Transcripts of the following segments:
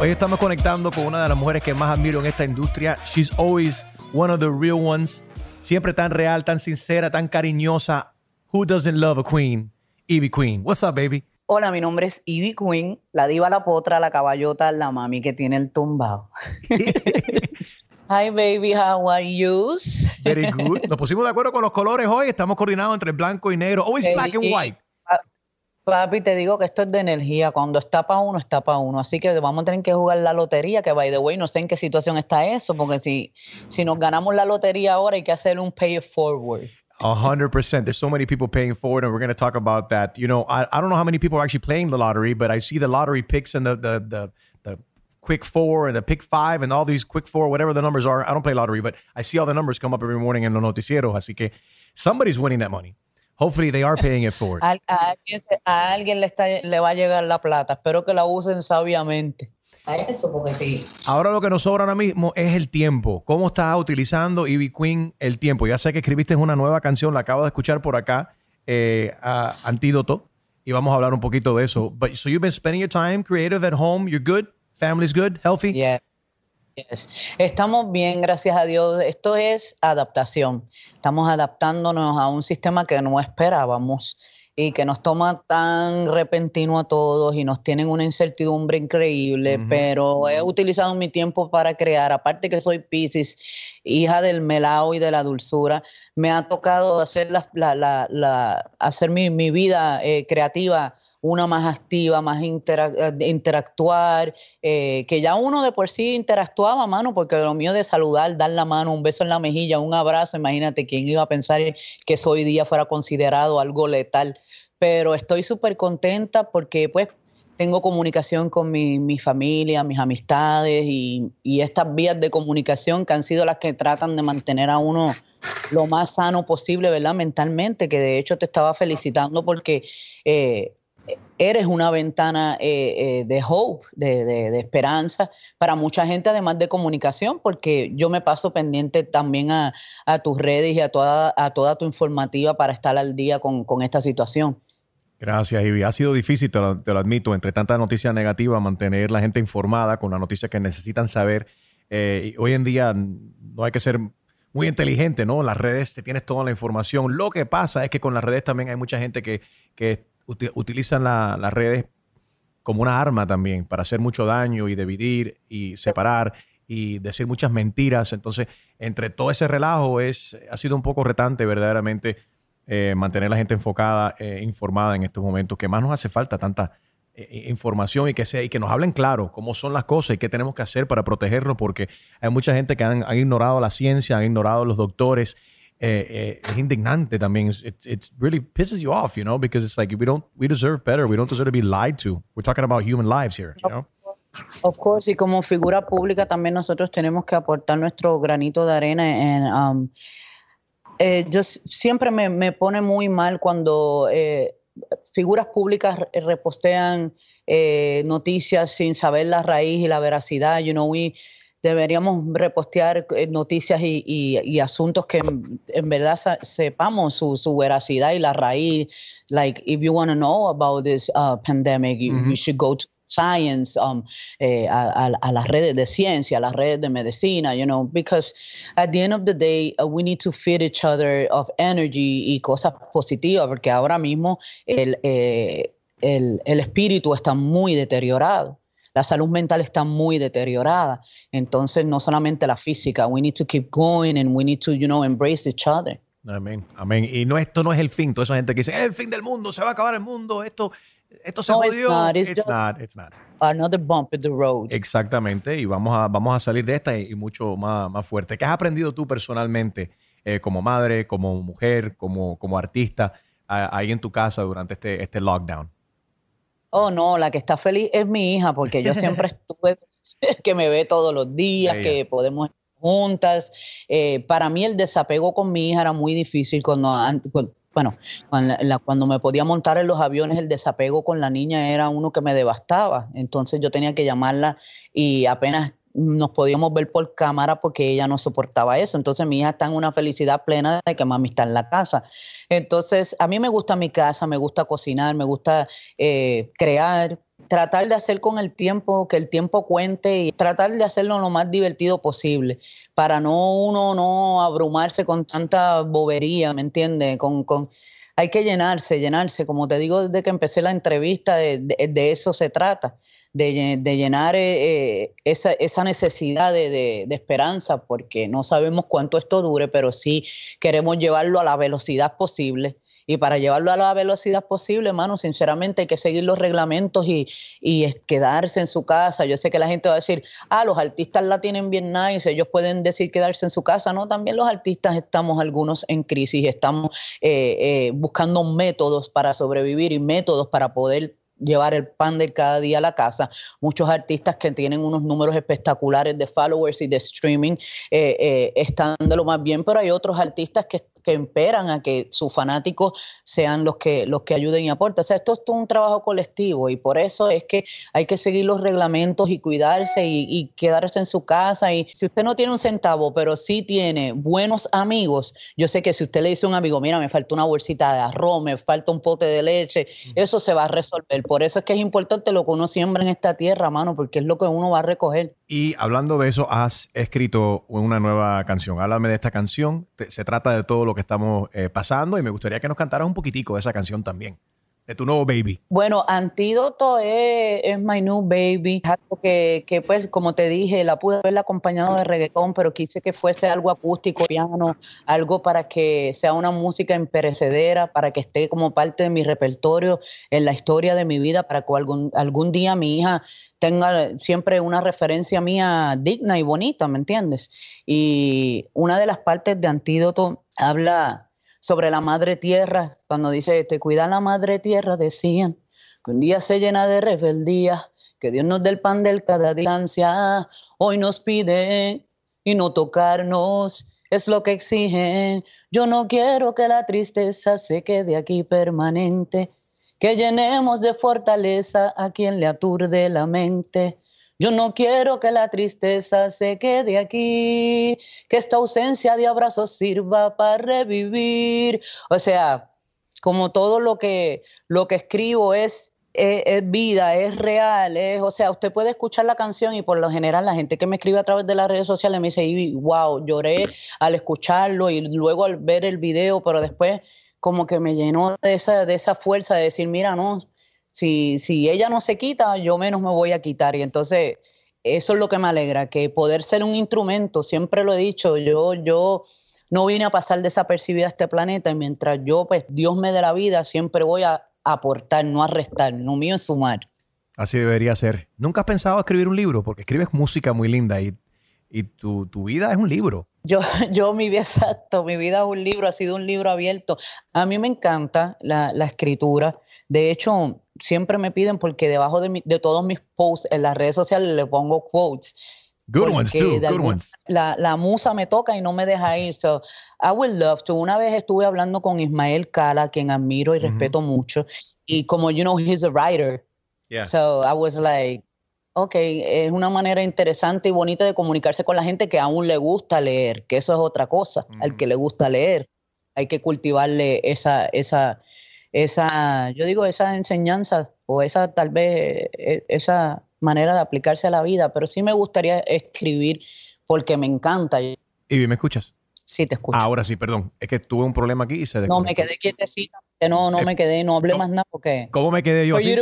Hoy estamos conectando con una de las mujeres que más admiro en esta industria. She's always one of the real ones. Siempre tan real, tan sincera, tan cariñosa. Who doesn't love a queen? Evie Queen. What's up, baby? Hola, mi nombre es Evie Queen, la diva, la potra, la caballota, la mami que tiene el tumbao. Hi, baby, how are you? Very good. Nos pusimos de acuerdo con los colores hoy. Estamos coordinados entre blanco y negro. Always black and white. Papi, te digo que esto es de energía. Cuando está para uno, está para uno. Así que vamos a tener que jugar la lotería, que by the way, no sé en qué situación está eso, porque si, si nos ganamos la lotería ahora hay que hacer un pay it forward. A hundred percent. There's so many people paying forward, and we're going to talk about that. You know, I, I don't know how many people are actually playing the lottery, but I see the lottery picks and the the the, the quick four and the pick five and all these quick four, whatever the numbers are. I don't play lottery, but I see all the numbers come up every morning in los noticieros. Así que somebody's winning that money. Hopefully they are paying it forward. A, a alguien, a alguien le, está, le va a llegar la plata. Espero que la usen sabiamente. A eso, porque sí. Ahora lo que nos sobra ahora mismo es el tiempo. ¿Cómo está utilizando Ivy Queen el tiempo? Ya sé que escribiste una nueva canción, la acabo de escuchar por acá, eh, a Antídoto, y vamos a hablar un poquito de eso. But, so you've been spending your time creative at home, you're good? Family's good? Healthy? Yeah. Yes. Estamos bien, gracias a Dios. Esto es adaptación. Estamos adaptándonos a un sistema que no esperábamos y que nos toma tan repentino a todos y nos tienen una incertidumbre increíble, pero he utilizado mi tiempo para crear, aparte que soy Pisces, hija del melao y de la dulzura, me ha tocado hacer, la, la, la, hacer mi, mi vida eh, creativa una más activa, más interactuar, eh, que ya uno de por sí interactuaba, mano, porque lo mío de saludar, dar la mano, un beso en la mejilla, un abrazo, imagínate quién iba a pensar que eso hoy día fuera considerado algo letal. Pero estoy súper contenta porque pues tengo comunicación con mi, mi familia, mis amistades y, y, estas vías de comunicación que han sido las que tratan de mantener a uno lo más sano posible, ¿verdad? Mentalmente, que de hecho te estaba felicitando porque eh, eres una ventana eh, eh, de hope, de, esperanza para mucha gente, además de comunicación, porque yo me paso pendiente también a, tus redes y a toda, tu informativa para estar al día con, esta situación. Gracias, Ivy. Ha sido difícil, te lo, admito, entre tanta noticia negativa, mantener la gente informada con las noticias que necesitan saber. Eh, hoy en día no hay que ser muy inteligente, ¿no? Las redes te tienes toda la información. Lo que pasa es que con las redes también hay mucha gente que, que utilizan la, las redes como una arma también para hacer mucho daño y dividir y separar y decir muchas mentiras. Entonces, entre todo ese relajo es, ha sido un poco retante verdaderamente eh, mantener la gente enfocada, eh, informada en estos momentos, que más nos hace falta tanta eh, información y que, sea, y que nos hablen claro cómo son las cosas y qué tenemos que hacer para protegernos, porque hay mucha gente que han, han ignorado la ciencia, han ignorado los doctores eh, eh, es indignante también. It, it really pisses you off, you know, because it's like we don't, we deserve better. We don't deserve to be lied to. We're talking about human lives here, you know. Of course, y como figura pública también nosotros tenemos que aportar nuestro granito de arena en... Um, eh, yo siempre me, me, pone muy mal cuando eh, figuras públicas repostean eh, noticias sin saber la raíz y la veracidad. You know, we, deberíamos repostear eh, noticias y, asuntos que en, verdad sepamos su, veracidad y la raíz. Like, if you want to know about this uh, pandemic, you, should go to science, um, eh, a, las redes de ciencia, a las redes de medicina, you know, because at the end of the day, uh, we need to feed each other of energy y cosas positivas, porque ahora mismo el, eh, el, el espíritu está muy deteriorado la salud mental está muy deteriorada. Entonces, no solamente la física, we need to keep going and we need to, you know, embrace each other. Amén, amén. Y no, esto no es el fin. Toda esa gente que dice, es el fin del mundo, se va a acabar el mundo, esto, esto se jodió. It's not. It's, not. It's not. Another bump in the road. Exactamente. Y vamos a, vamos a salir de esta y, mucho más, más fuerte. ¿Qué has aprendido tú personalmente eh, como madre, como mujer, como, como artista ahí en tu casa durante este, este lockdown? Oh, no, la que está feliz es mi hija, porque yo siempre estuve, que me ve todos los días, que podemos juntas. Eh, para mí el desapego con mi hija era muy difícil cuando, bueno, cuando, me podía montar en los aviones, el desapego con la niña era uno que me devastaba. Entonces yo tenía que llamarla y apenas nos podíamos ver por cámara porque ella no soportaba eso. Entonces mi hija está en una felicidad plena de que mami está en la casa. Entonces a mí me gusta mi casa, me gusta cocinar, me gusta eh, crear, tratar de hacer con el tiempo, que el tiempo cuente y tratar de hacerlo lo más divertido posible para no uno no abrumarse con tanta bobería, ¿me entiendes? Con, hay que llenarse, llenarse. Como te digo desde que empecé la entrevista, de, eso se trata, de, llenar eh, eh, esa, esa, necesidad de, esperanza, porque no sabemos cuánto esto dure, pero sí queremos llevarlo a la velocidad posible y para llevarlo a la velocidad posible, hermano, sinceramente hay que seguir los reglamentos y, quedarse en su casa. Yo sé que la gente va a decir, ah, los artistas la tienen bien nice, ellos pueden decir quedarse en su casa. No, también los artistas estamos algunos en crisis, estamos eh, eh, buscando métodos para sobrevivir y métodos para poder llevar el pan de cada día a la casa. Muchos artistas que tienen unos números espectaculares de followers y de streaming eh, están de lo más bien, pero hay otros artistas que que esperan a que sus fanáticos sean los que, los que ayuden y aporten. O sea, esto es todo un trabajo colectivo y por eso es que hay que seguir los reglamentos y cuidarse y, quedarse en su casa. Y si usted no tiene un centavo, pero sí tiene buenos amigos, yo sé que si usted le dice a un amigo, mira, me falta una bolsita de arroz, me falta un pote de leche, eso se va a resolver. Por eso es que es importante lo que uno siembra en esta tierra, mano, porque es lo que uno va a recoger. Y hablando de eso, has escrito una nueva canción. Háblame de esta canción. Se trata de todo lo que estamos eh, pasando y me gustaría que nos cantaras un poquitico de esa canción también de tu nuevo baby? Bueno, Antídoto es, My New Baby. Algo que, que, pues, como te dije, la pude haber acompañado de reggaetón, pero quise que fuese algo acústico, piano, algo para que sea una música imperecedera, para que esté como parte de mi repertorio en la historia de mi vida, para que algún, algún día mi hija tenga siempre una referencia mía digna y bonita, ¿me entiendes? Y una de las partes de Antídoto habla sobre la madre tierra, cuando dice, te cuida la madre tierra, decían que un día se llena de rebeldía, que Dios nos dé el pan del cada distancia, hoy nos pide y no tocarnos, es lo que exigen. Yo no quiero que la tristeza se quede aquí permanente, que llenemos de fortaleza a quien le aturde la mente. Yo no quiero que la tristeza se quede aquí, que esta ausencia de abrazos sirva para revivir. O sea, como todo lo que, lo que escribo es, es, vida, es real, es, o sea, usted puede escuchar la canción y por lo general la gente que me escribe a través de las redes sociales me dice, wow, lloré al escucharlo y luego al ver el video, pero después como que me llenó de esa, de esa fuerza de decir, mira, no, si, si ella no se quita, yo menos me voy a quitar. Y entonces, eso es lo que me alegra, que poder ser un instrumento, siempre lo he dicho, yo, yo no vine a pasar desapercibida a este planeta y mientras yo, pues Dios me dé la vida, siempre voy a aportar, no a restar, lo mío es sumar. Así debería ser. ¿Nunca has pensado escribir un libro? Porque escribes música muy linda y, y tu, tu, vida es un libro. Yo, yo, mi vida, exacto, mi vida es un libro, ha sido un libro abierto. A mí me encanta la, la escritura. De hecho, siempre me piden porque debajo de, todos mis posts en las redes sociales le pongo quotes. Good ones too. de Good ones. La, la musa me toca y no me deja ir. So, I would love to. Una vez estuve hablando con Ismael Cala, quien admiro y respeto mucho. Y como, you know, he's a writer. Yeah. So I was like, ok, es una manera interesante y bonita de comunicarse con la gente que aún le gusta leer, que eso es otra cosa. Al Ujú. que le gusta leer, hay que cultivarle esa, esa, esa, yo digo, esa enseñanza o esa tal vez, eh, esa manera de aplicarse a la vida. Pero sí me gustaría escribir porque me encanta. Ivy, ¿me escuchas? Sí, te escucho. Ah, ahora sí, perdón. Es que tuve un problema aquí y se no, desconectó. me quedé quietecita. No, no Eh, me quedé, no hablé no. más nada porque... ¿Cómo me quedé yo For así?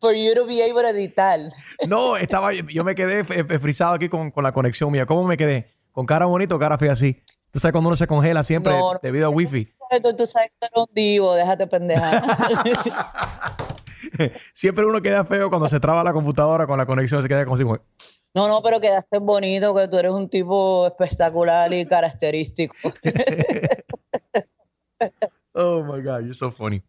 for you to be able to editar. No, estaba, yo me quedé frisado aquí con, con la conexión mía. ¿Cómo me quedé? ¿Con cara bonito o cara fea así? Tú sabes cuando uno se congela siempre No, no. debido a wifi. Tú, tú sabes que eres un divo, déjate pendejar. Siempre uno queda feo cuando se traba la computadora con la conexión, se queda como como- no, no, pero quedaste bonito, que tú eres un tipo espectacular y característico. Oh my God, you're so funny.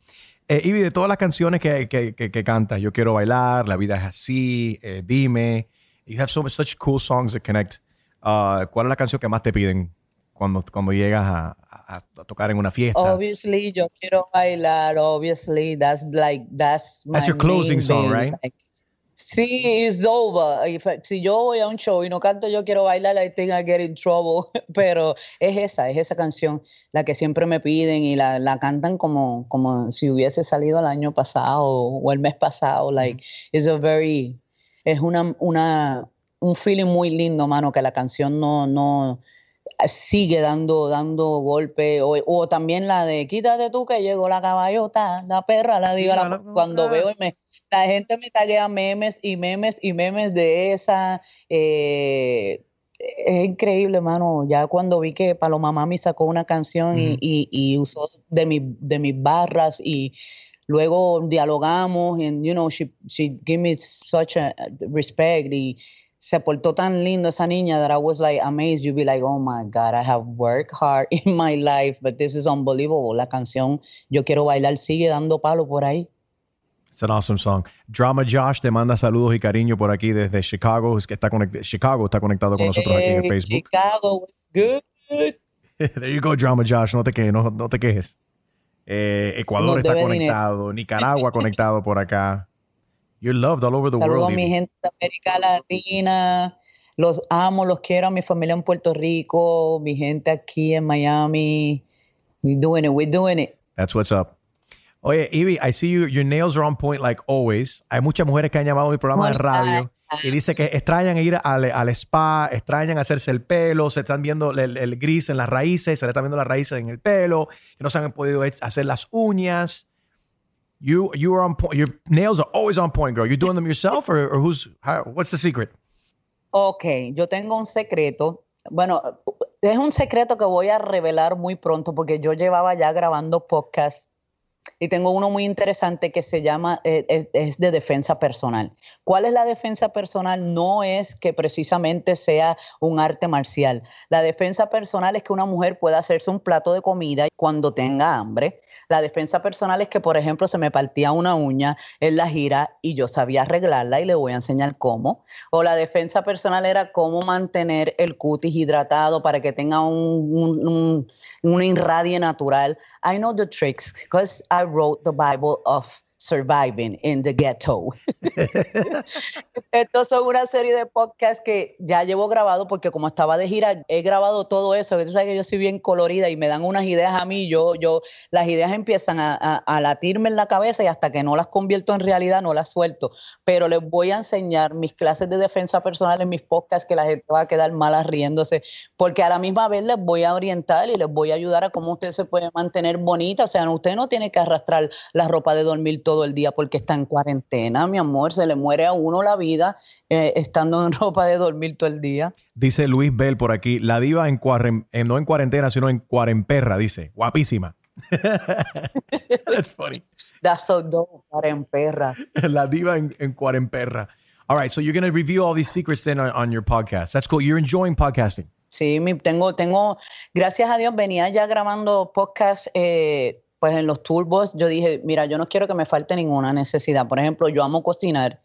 Eh, Ivy, de todas las canciones que, que, que, que cantas, Yo Quiero Bailar, La Vida es Así, eh, Dime, you have so such cool songs that connect. Uh, ¿Cuál es la canción que más te piden cuando, cuando llegas a, a- a tocar en una fiesta? Obviously, yo quiero bailar. Obviously, that's like that's my That's your closing song, right? Like, sí, it's over. If si yo voy a un show y no canto yo quiero bailar, I think I get in trouble. Pero es esa, es esa canción la que siempre me piden y la, la cantan como, como si hubiese salido el año pasado o el mes pasado. Like, it's a very, es una, una, un feeling muy lindo, mano, que la canción no, no, sigue dando, dando golpe. O, o también la de quítate tú que llegó la caballota, la perra, la diga. la- cuando otra. veo y me, la gente me taguea memes y memes y memes de esa. eh, es increíble, mano. Ya cuando vi que Paloma Mami sacó una canción y- y, y usó de, mi, de mis barras y luego dialogamos and you know she she gave me such a respect y se portó tan lindo esa niña that I was like amazed you'd be like oh my god I have worked hard in my life but this is unbelievable la canción yo quiero bailar sigue dando palo por ahí It's an awesome song. Drama Josh te manda saludos y cariño por aquí desde Chicago. Es que está conect- Chicago está conectado con nosotros aquí en Facebook. Chicago was good There you go, Drama Josh. No te quejes, no, no te quejes. Eh, Ecuador está conectado, Nicaragua conectado por acá. You're loved all over the world. a mi gente de América Latina. Los amo, los quiero a mi familia en Puerto Rico, mi gente aquí en Miami. We're doing it, we're doing it. That's what's up. Oye, Ivy, I see you, your nails are on point like always. Hay muchas mujeres que han llamado a mi programa de radio y dice que extrañan ir al, al spa, extrañan hacerse el pelo, se están viendo el, el gris en las raíces, se le están viendo las raíces en el pelo, que no se han podido hacer las uñas. You, you are on point. Your nails are always on point, girl. You doing them yourself or, or who's, how, what's the secret? Ok, yo tengo un secreto. Bueno, es un secreto que voy a revelar muy pronto porque yo llevaba ya grabando podcast y tengo uno muy interesante que se llama, eh, es, es de defensa personal. ¿Cuál es la defensa personal? No es que precisamente sea un arte marcial. La defensa personal es que una mujer pueda hacerse un plato de comida cuando tenga hambre. La defensa personal es que, por ejemplo, se me partía una uña en la gira y yo sabía arreglarla y le voy a enseñar cómo. O la defensa personal era cómo mantener el cutis hidratado para que tenga un, un, un, una irradie natural. I know the tricks because I wrote the Bible of surviving in the ghetto. Estos son una serie de podcasts que ya llevo grabado porque como estaba de gira, he grabado todo eso. Tú sabes que yo soy bien colorida y me dan unas ideas a mí. Yo, yo, las ideas empiezan a, a, a latirme en la cabeza y hasta que no las convierto en realidad no las suelto. Pero les voy a enseñar mis clases de defensa personal en mis podcasts que la gente va a quedar mala riéndose porque a la misma vez les voy a orientar y les voy a ayudar a cómo usted se puede mantener bonita. O sea, usted no tiene que arrastrar la ropa de dormir todo el día porque está en cuarentena, mi amor. Se le muere a uno la vida eh, estando en ropa de dormir todo el día. Dice Luis Bell por aquí, la diva en, cuaren, en no en cuarentena, sino en cuarenperra, dice. Guapísima. That's funny. That's so dope, cuarenperra. La diva en, en cuarenperra. All right, so you're going to review all these secrets then on, on your podcast. That's cool. You're enjoying podcasting. Sí, tengo, tengo, gracias a Dios, venía ya grabando podcast, eh, pues en los turbos. Yo dije, mira, yo no quiero que me falte ninguna necesidad. Por ejemplo, yo amo cocinar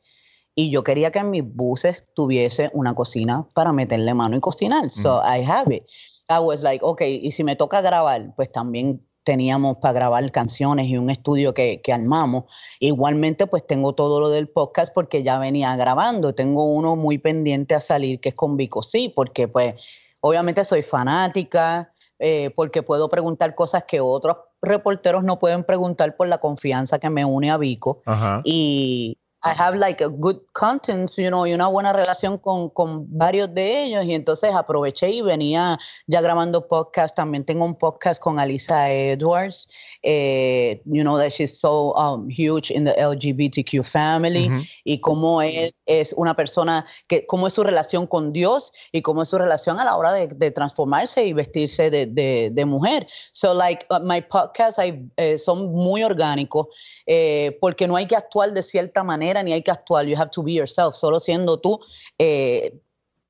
y yo quería que en mis buses tuviese una cocina para meterle mano y cocinar. So I have it. I was like, ok, y si me toca grabar, pues también teníamos para grabar canciones y un estudio que, que, armamos. Igualmente, pues tengo todo lo del podcast porque ya venía grabando. Tengo uno muy pendiente a salir que es con Vico Sí, porque pues obviamente soy fanática, eh, porque puedo preguntar cosas que otros reporteros no pueden preguntar por la confianza que me une a Vico. Y I have like a good contents, you know, y una buena relación con, con, varios de ellos. Y entonces aproveché y venía ya grabando podcast. También tengo un podcast con Alisa Edwards. Eh, you know that she's so um, huge in the LGBTQ family. Y cómo él es una persona, que cómo es su relación con Dios y cómo es su relación a la hora de, de transformarse y vestirse de, de, de, mujer. So like uh, my podcasts I, eh, son muy orgánicos eh, porque no hay que actuar de cierta manera ni hay que actuar, you have to be yourself, solo siendo tú. Eh,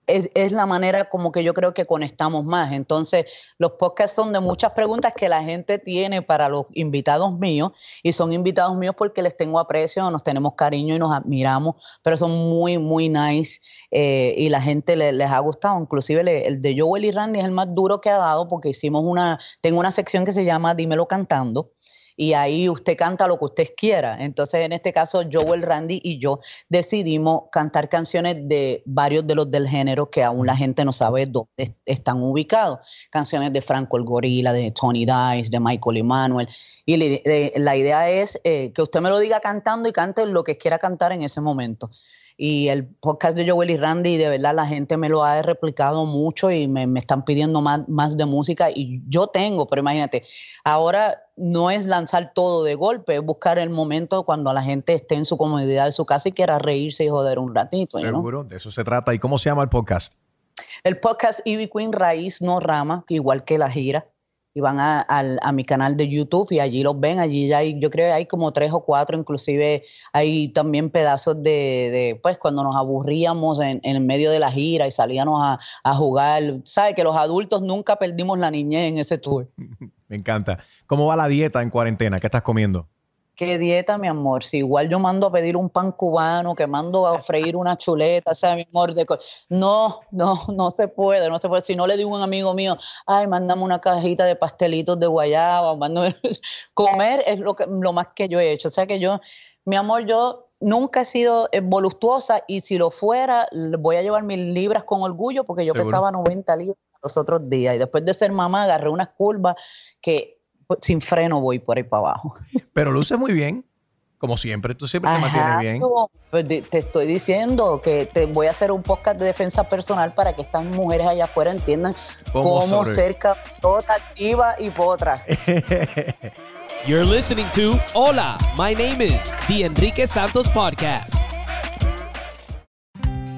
es, es, la manera como que yo creo que conectamos más. Entonces, los podcasts son de muchas preguntas que la gente tiene para los invitados míos y son invitados míos porque les tengo aprecio, nos tenemos cariño y nos admiramos, pero son muy, muy nice eh, y la gente le, les ha gustado. Inclusive el de Joel y Randy es el más duro que ha dado porque hicimos una, tengo una sección que se llama Dímelo Cantando y ahí usted canta lo que usted quiera. Entonces, en este caso, Joel Randy y yo decidimos cantar canciones de varios de los del género que aún la gente no sabe dónde están ubicados. Canciones de Franco el Gorila, de Tony Dice, de Michael Emanuel. Y la idea es eh, que usted me lo diga cantando y cante lo que quiera cantar en ese momento y el podcast de Joel y Randy, de verdad la gente me lo ha replicado mucho y me, me, están pidiendo más, más de música y yo tengo, pero imagínate, ahora no es lanzar todo de golpe, es buscar el momento cuando la gente esté en su comodidad de su casa y quiera reírse y joder un ratito. Seguro, de eso se trata. ¿Y cómo se llama el podcast? El podcast Ivy Queen Raíz No Rama, igual que la gira y van a, a, mi canal de YouTube y allí los ven, allí ya hay, yo creo que hay como tres o cuatro, inclusive hay también pedazos de, de pues cuando nos aburríamos en, en, medio de la gira y salíamos a, a jugar, ¿sabes? Que los adultos nunca perdimos la niñez en ese tour. Me encanta. ¿Cómo va la dieta en cuarentena? ¿Qué estás comiendo? ¿Qué dieta, mi amor? Si igual yo mando a pedir un pan cubano, que mando a freír una chuleta, o sea, mi amor, de no, no, no se puede, no se puede. Si no le digo a un amigo mío, ay, mándame una cajita de pastelitos de guayaba, mándame... comer es lo, que, lo más que yo he hecho. O sea que yo, mi amor, yo nunca he sido eh, voluptuosa y si lo fuera, voy a llevar mis libras con orgullo porque yo pesaba 90 libras los otros días y después de ser mamá agarré unas curvas que sin freno voy por ahí para abajo. Pero luce muy bien, como siempre, tú siempre te mantienes bien. Pues te estoy diciendo que te voy a hacer un podcast de defensa personal para que estas mujeres allá afuera entiendan cómo, ser capota, activa y potra. You're listening to Hola, my name is The Enrique Santos Podcast.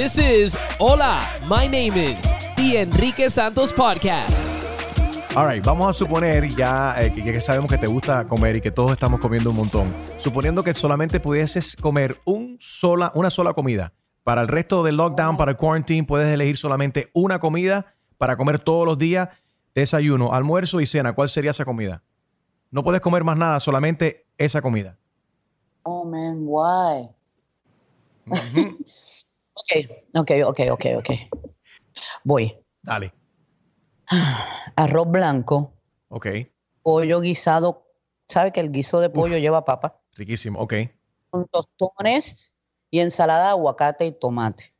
This is Hola, my name is The Enrique Santos Podcast. All right, vamos a suponer ya eh, que, que sabemos que te gusta comer y que todos estamos comiendo un montón. Suponiendo que solamente pudieses comer un sola, una sola comida. Para el resto del lockdown, para el quarantine, puedes elegir solamente una comida para comer todos los días, desayuno, almuerzo y cena. ¿Cuál sería esa comida? No puedes comer más nada, solamente esa comida. Oh, man, why? Ok, ok, ok, ok. Voy. Dale. Arroz blanco. Ok. Pollo guisado. ¿Sabe que el guiso de pollo lleva papa? Riquísimo, ok. Con tostones y ensalada de aguacate y tomate.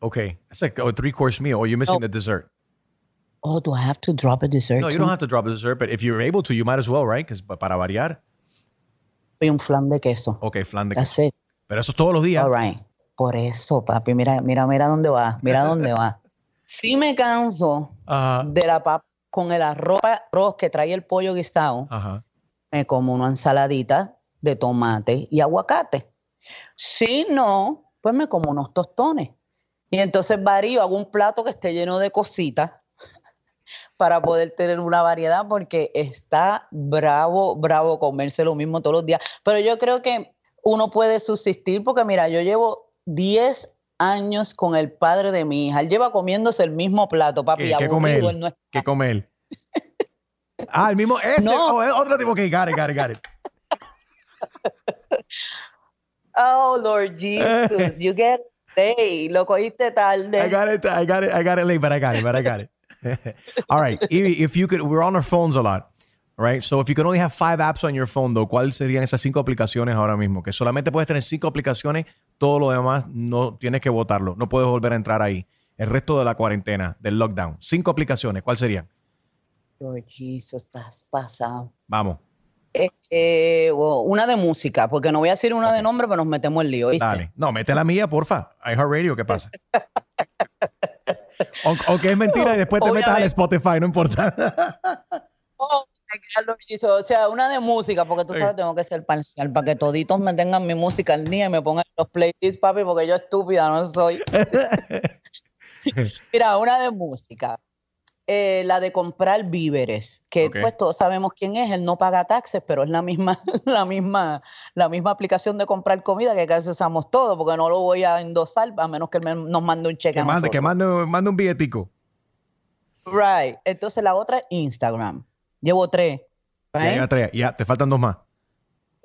Ok. That's like a three course meal, or you're missing the dessert. Oh, do I have to drop a dessert? No, you too? don't have to drop a dessert, but if you're able to, you might as well, right? Because para variar. Y un flan de queso. Ok, flan de That's queso. it. Pero eso es todos los días. All right. Por eso, papi, mira, mira, mira dónde va, mira dónde va. Si me canso Ajá. de la papa con el arroz, arroz que trae el pollo guisado, Ajá. me como una ensaladita de tomate y aguacate. Si no, pues me como unos tostones. Y entonces varío, hago un plato que esté lleno de cositas para poder tener una variedad porque está bravo, bravo comerse lo mismo todos los días. Pero yo creo que uno puede subsistir porque mira, yo llevo 10 años con el padre de mi hija. Él lleva comiéndose el mismo plato, papi. ¿Qué, qué come él? no ¿Qué come él? Ah, el mismo. Ese. No. Oh, es otro tipo que got it, got it, got it. Oh, Lord Jesus, you get it. Lo cogiste tarde. I got it. I got it. I got it late, but I got it. But I got it. All right. Evie, if you could, we're on our phones a lot, right? So if you could only have five apps on your phone, though, ¿cuáles serían esas cinco aplicaciones ahora mismo? Que solamente puedes tener cinco aplicaciones, todo lo demás no tienes que votarlo. No puedes volver a entrar ahí. El resto de la cuarentena, del lockdown. Cinco aplicaciones, ¿cuáles serían? Lord Jesus, estás pasado. Vamos, Eh, eh, una de música, porque no voy a decir una de nombre, pero nos metemos en lío, ¿viste? dale. No, mete la mía, porfa. iHeartRadio, ¿qué pasa? o, o que es mentira y después te metas al. Spotify, no importa. Oh, my God, Lord Jesus. O sea, una de música, porque tú sabes, tengo que ser parcial para que toditos me tengan mi música al día y me pongan los playlists, papi, porque yo estúpida no soy. Mira, una de música. Eh, la de comprar víveres, que pues todos sabemos quién es, él no paga taxes, pero es la misma, la misma, la misma aplicación de comprar comida que casi usamos todos, porque no lo voy a endosar a menos que él me- nos mande un cheque que mande, que mande, mande un billetico. Right. Entonces la otra es Instagram. Llevo tres. Ya, ya, tres. Ya, te faltan dos más.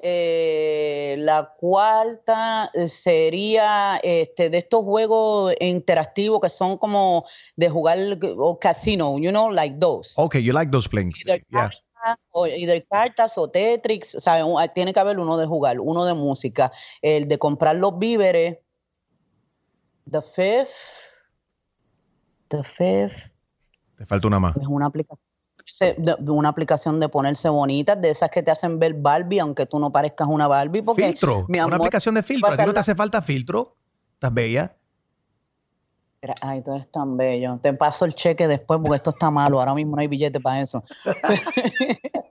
Eh, la cuarta eh, sería este, de estos juegos interactivos que son como de jugar o casino, you know, like those. Okay, you like those playing. Either, Yeah. cartas, o, either cartas o Tetris, o sea, un- tiene que haber uno de jugar, uno de música, el de comprar los víveres. The fifth, the fifth Te falta una más. es una aplicación. De- Una aplicación de ponerse bonitas, de esas que te hacen ver Barbie, aunque tú no parezcas una Barbie. Porque, Filtro. mi Una aplicación de filtro. ¿A ti no te hace falta filtro? ¿Estás bella? Ay, tú eres tan bello. Te paso el cheque después porque esto está malo. Ahora mismo no hay billete para eso.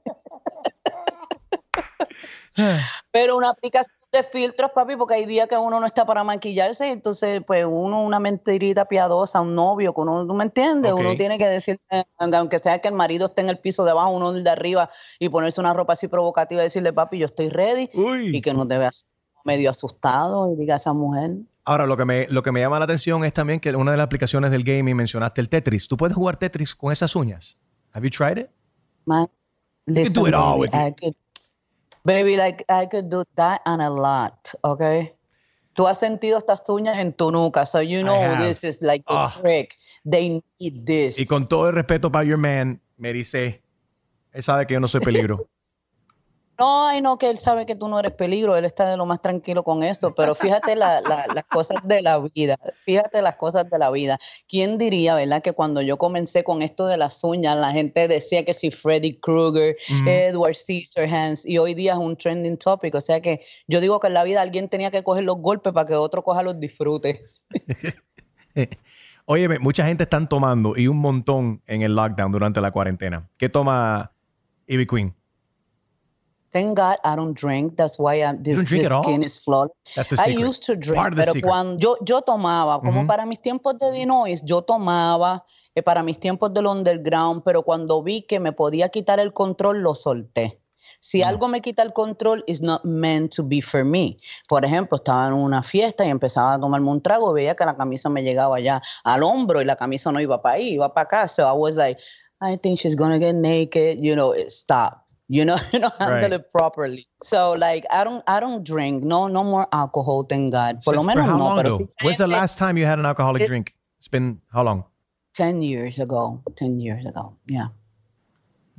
Pero una aplicación de filtros, papi, porque hay días que uno no está para maquillarse y entonces, pues, uno, una mentirita piadosa, un novio, que uno, ¿tú me entiendes? Uno tiene que decir, aunque sea que el marido esté en el piso de abajo, uno el de arriba, y ponerse una ropa así provocativa y decirle, papi, yo estoy ready, Uy. y que no te veas medio asustado y diga a esa mujer, Ahora, lo que, me, lo que me llama la atención es también que una de las aplicaciones del gaming mencionaste el Tetris. ¿Tú puedes jugar Tetris con esas uñas? Have you tried it? Man, You can do it all with it. Baby, like I could do that and a lot, okay? Tú has sentido estas uñas en tu nuca, so you know this is like the oh. trick. They need this. Y con todo el respeto para your man, me dice, él sabe que yo no soy peligro. No, ay, no, que él sabe que tú no eres peligro, él está de lo más tranquilo con eso, pero fíjate las cosas de la vida, fíjate las cosas de la vida. ¿Quién diría, verdad, que cuando yo comencé con esto de las uñas, la gente decía que si Freddy Krueger, Edward Scissorhands, y hoy día es un trending topic, o sea que yo digo que en la vida alguien tenía que coger los golpes para que otro coja los disfrutes. Oye, mucha gente están tomando y un montón en el lockdown durante la cuarentena. ¿Qué toma Ivy Queen? Thank God I don't drink. That's why I'm, this, skin is flawless. I used to drink, pero cuando yo, yo tomaba, como para mis tiempos de Dinois, yo tomaba eh, para mis tiempos del underground, pero cuando vi que me podía quitar el control, lo solté. Si algo me quita el control, it's not meant to be for me. Por ejemplo, estaba en una fiesta y empezaba a tomarme un trago, veía que la camisa me llegaba ya al hombro y la camisa no iba para ahí, iba para acá. So I was like, I think she's gonna get naked. You know, stop you know you know handle right. it properly. So like i don't i don't drink. No no more alcohol thank god. Por lo menos how no long, pero si when's the last time you had an alcoholic it, drink it's been how long 10 years ago 10 years ago yeah.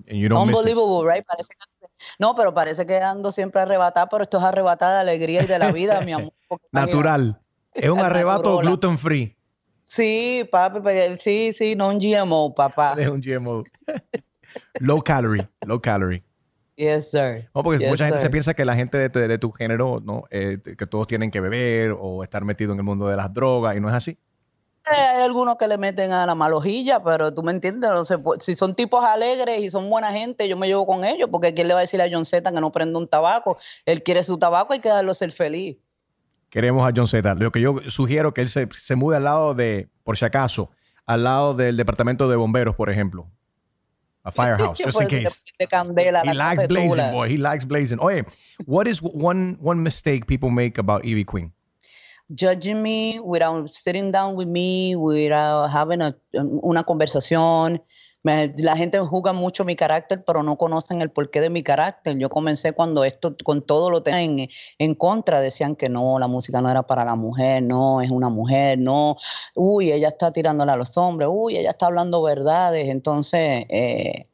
And you don't unbelievable right parece que, no pero parece que ando siempre arrebatada pero esto es arrebatada de alegría y de la vida mi amor natural. Es un arrebato gluten free Sí, papi, sí, sí, no un GMO, papá. Es un GMO. low calorie, low calorie. Yes, sir. No, porque mucha gente se piensa que la gente de tu, género, ¿no? Eh, que todos tienen que beber o estar metidos en el mundo de las drogas y no es así. Eh, hay algunos que le meten a la malojilla, pero tú me entiendes, no sé, si son tipos alegres y son buena gente, yo me llevo con ellos, porque ¿quién le va a decir a John Z que no prenda un tabaco? Él quiere su tabaco, hay que darlo ser feliz. Queremos a John Z. Lo que yo sugiero que él se, se mude al lado de, por si acaso, al lado del departamento de bomberos, por ejemplo a firehouse, just in case. he likes blazing, boy. He likes blazing. Oye, what is one one mistake people make about Evie Queen? Judging me without sitting down with me, without having a, um, una conversación, la gente juzga mucho mi carácter, pero no conocen el porqué de mi carácter. Yo comencé cuando esto, con todo lo tenían en, contra, decían que no, la música no era para la mujer, no, es una mujer, no, uy, ella está tirándole a los hombres, uy, ella está hablando verdades. Entonces, eh,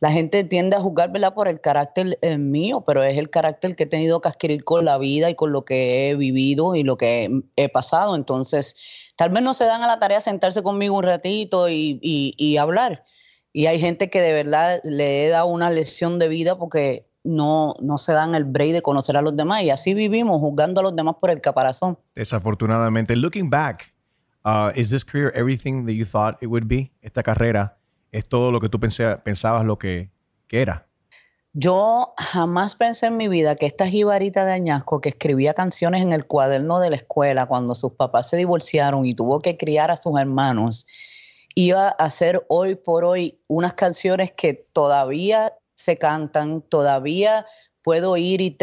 la gente tiende a juzgármela por el carácter eh, mío, pero es el carácter que he tenido que adquirir con la vida y con lo que he vivido y lo que he, pasado. Entonces, tal vez no se dan a la tarea sentarse conmigo un ratito y, y, y hablar y hay gente que de verdad le he dado una lección de vida porque no, no se dan el break de conocer a los demás. Y así vivimos, juzgando a los demás por el caparazón. Desafortunadamente. Looking back, uh, is this career everything that you thought it would be? Esta carrera es todo lo que tú pensabas lo que, que era. Yo jamás pensé en mi vida que esta jibarita de añasco que escribía canciones en el cuaderno de la escuela cuando sus papás se divorciaron y tuvo que criar a sus hermanos iba a hacer hoy por hoy unas canciones que todavía se cantan, todavía puedo ir y,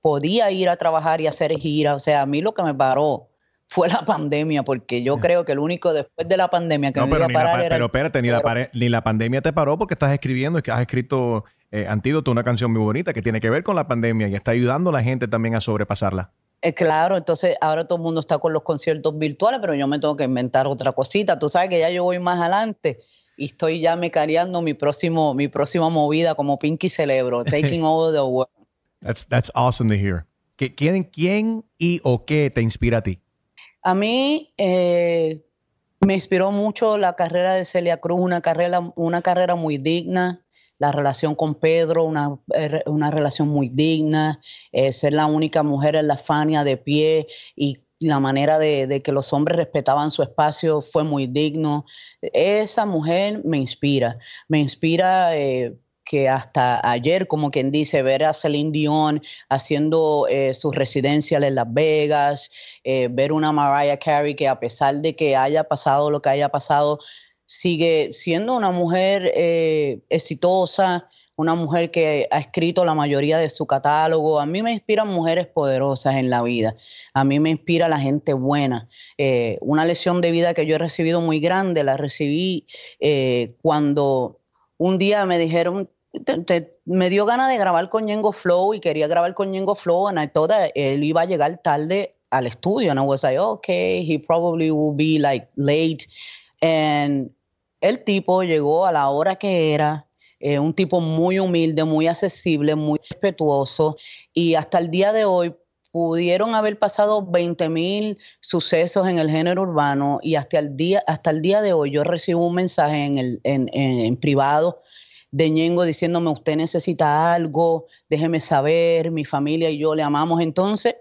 podía ir a trabajar y hacer gira. O sea, a mí lo que me paró fue la pandemia, porque yo creo que el único después de la pandemia que me iba a parar era Pero espérate, ni la, ni la, pandemia te paró porque estás escribiendo, que has escrito eh, Antídoto, una canción muy bonita que tiene que ver con la pandemia y está ayudando a la gente también a sobrepasarla. Eh, claro, entonces ahora todo el mundo está con los conciertos virtuales, pero yo me tengo que inventar otra cosita. Tú sabes que ya yo voy más adelante y estoy ya mecareando mi próximo, mi próxima movida como Pinky Celebro, taking over the world. That's, that's awesome to hear. ¿Quién, ¿Quién y o qué te inspira a ti? A mí eh, me inspiró mucho la carrera de Celia Cruz, una carrera, una carrera muy digna, la relación con Pedro, una, eh, una relación muy digna, eh, ser la única mujer en la Fania de pie y la manera de, que los hombres respetaban su espacio fue muy digno. Esa mujer me inspira, me inspira eh, que hasta ayer, como quien dice, ver a Celine Dion haciendo su residencial en Las Vegas, ver una Mariah Carey que a pesar de que haya pasado lo que haya pasado, sigue siendo una mujer eh, exitosa, una mujer que ha escrito la mayoría de su catálogo. A mí me inspiran mujeres poderosas en la vida. A mí me inspira la gente buena. Eh, una lección de vida que yo he recibido muy grande, la recibí eh, cuando un día me dijeron, me dio ganas de grabar con Ñengo Flow y quería grabar con Ñengo Flow, y toda él iba a llegar tarde al estudio. And I was like, okay, he probably will be like late. El tipo llegó a la hora que era, eh, un tipo muy humilde, muy accesible, muy respetuoso. Y hasta el día de hoy pudieron haber pasado 20 mil sucesos en el género urbano y hasta el día, hasta el día de hoy yo recibo un mensaje en, el, en, en privado de Ñengo diciéndome, usted necesita algo, déjeme saber, mi familia y yo le amamos. Entonces,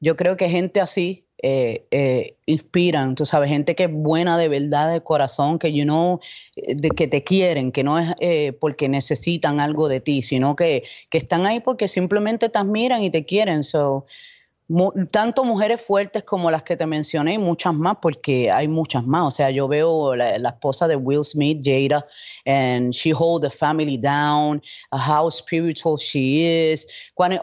yo creo que gente así eh, eh, inspiran, tú sabes, gente que es buena de verdad, de corazón, que you know, eh, de que te quieren, que no es porque necesitan algo de ti, sino que, que, están ahí porque simplemente te admiran y te quieren. So, tanto mujeres fuertes como las que te mencioné y muchas más, porque hay muchas más. O sea, yo veo la, esposa de Will Smith, Jada, and she hold the family down, how spiritual she is,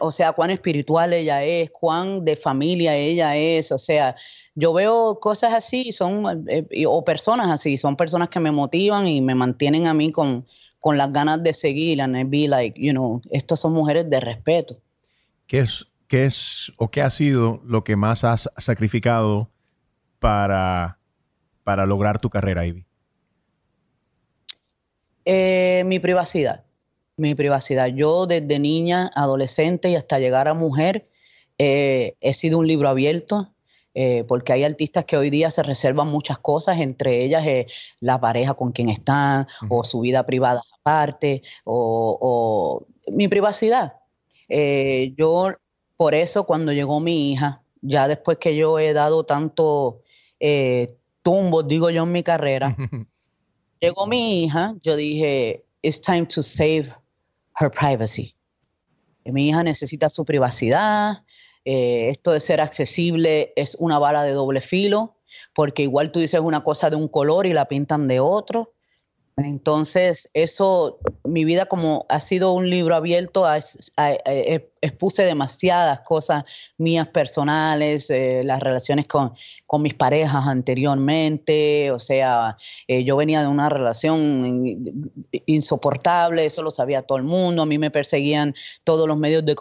o sea, cuán espiritual ella es, cuán de familia ella es. O sea, yo veo cosas así son, eh, o personas así, son personas que me motivan y me mantienen a mí con, con las ganas de seguir. And I be like, you know, estas son mujeres de respeto. ¿Qué ¿qué es o qué ha sido lo que más has sacrificado para, para lograr tu carrera, Ivy? Eh, mi privacidad, mi privacidad. Yo desde niña, adolescente y hasta llegar a mujer, eh, he sido un libro abierto. Eh, porque hay artistas que hoy día se reservan muchas cosas, entre ellas la pareja con quien están, o su vida privada aparte, o, o mi privacidad. yo por eso cuando llegó mi hija, ya después que yo he dado tanto eh, tumbos, digo yo, en mi carrera, llegó mi hija, yo dije, it's time to save her privacy. Mi hija necesita su privacidad. Eh, esto de ser accesible es una bala de doble filo, porque igual tú dices una cosa de un color y la pintan de otro. Entonces, eso, mi vida como ha sido un libro abierto, expuse demasiadas cosas mías personales, eh, las relaciones con, mis parejas anteriormente, o sea, eh, yo venía de una relación insoportable, eso lo sabía todo el mundo, a mí me perseguían todos los medios de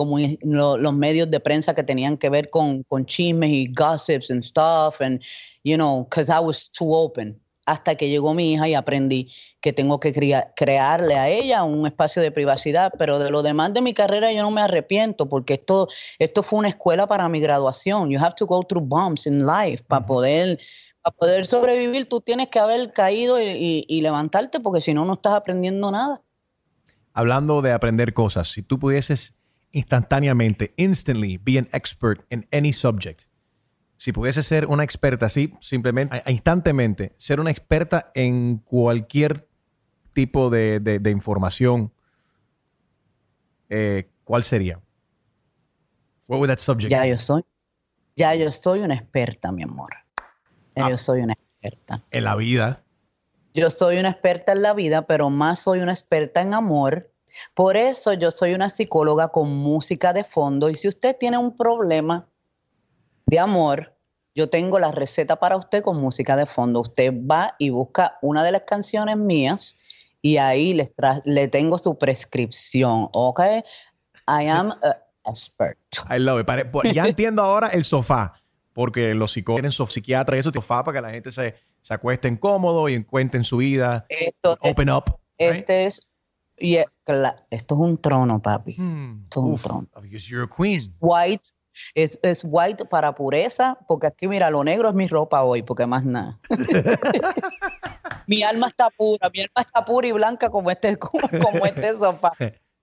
los medios de prensa que tenían que ver con, con chismes y gossips and stuff, and, you know, because I was too open hasta que llegó mi hija y aprendí que tengo que crearle a ella un espacio de privacidad, pero de lo demás de mi carrera yo no me arrepiento porque esto, esto fue una escuela para mi graduación. You have to go through bumps in life para poder, para poder sobrevivir. Tú tienes que haber caído y, y levantarte porque si no, no estás aprendiendo nada. Hablando de aprender cosas, si tú pudieses instantáneamente, instantly, be an expert in any subject, si pudiese ser una experta así, simplemente, instantemente, ser una experta en cualquier tipo de, información, eh, ¿cuál sería? What would that subject ya yo soy, ya yo soy una experta, mi amor. Ya ah. yo soy una experta. En la vida. Yo soy una experta en la vida, pero más soy una experta en amor. Por eso yo soy una psicóloga con música de fondo. Y si usted tiene un problema, de amor, yo tengo la receta para usted con música de fondo. Usted va y busca una de las canciones mías y ahí le, le tengo su prescripción, ¿ok? I am an expert. I love it. Ya entiendo ahora el sofá, porque los psicólogos tienen psiquiatra y eso, sofá para que la gente se, se acueste cómodo y encuentren su vida. Esto, open up. Este es y esto es un trono, papi. Hmm. Esto es un trono. You're a queen. white es, es white para pureza, porque aquí, mira, lo negro es mi ropa hoy, porque más nada. mi alma está pura, mi alma está pura y blanca como este, como, como este sofá.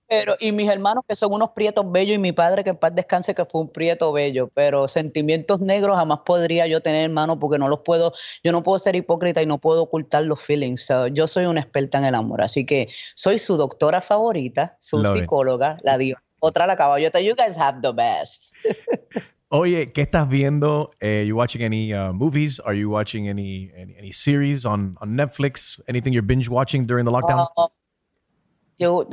Pero, y mis hermanos que son unos prietos bellos y mi padre que en paz descanse que fue un prieto bello, pero sentimientos negros jamás podría yo tener, hermano, porque no los puedo, yo no puedo ser hipócrita y no puedo ocultar los feelings. yo soy una experta en el amor, así que soy su doctora favorita, su psicóloga, la diva otra la caballota. You guys have the best. Oye, ¿qué estás viendo? Uh, you watching any uh, movies? Are you watching any, any, any series on on Netflix? Anything you're binge watching during the lockdown? Uh, you,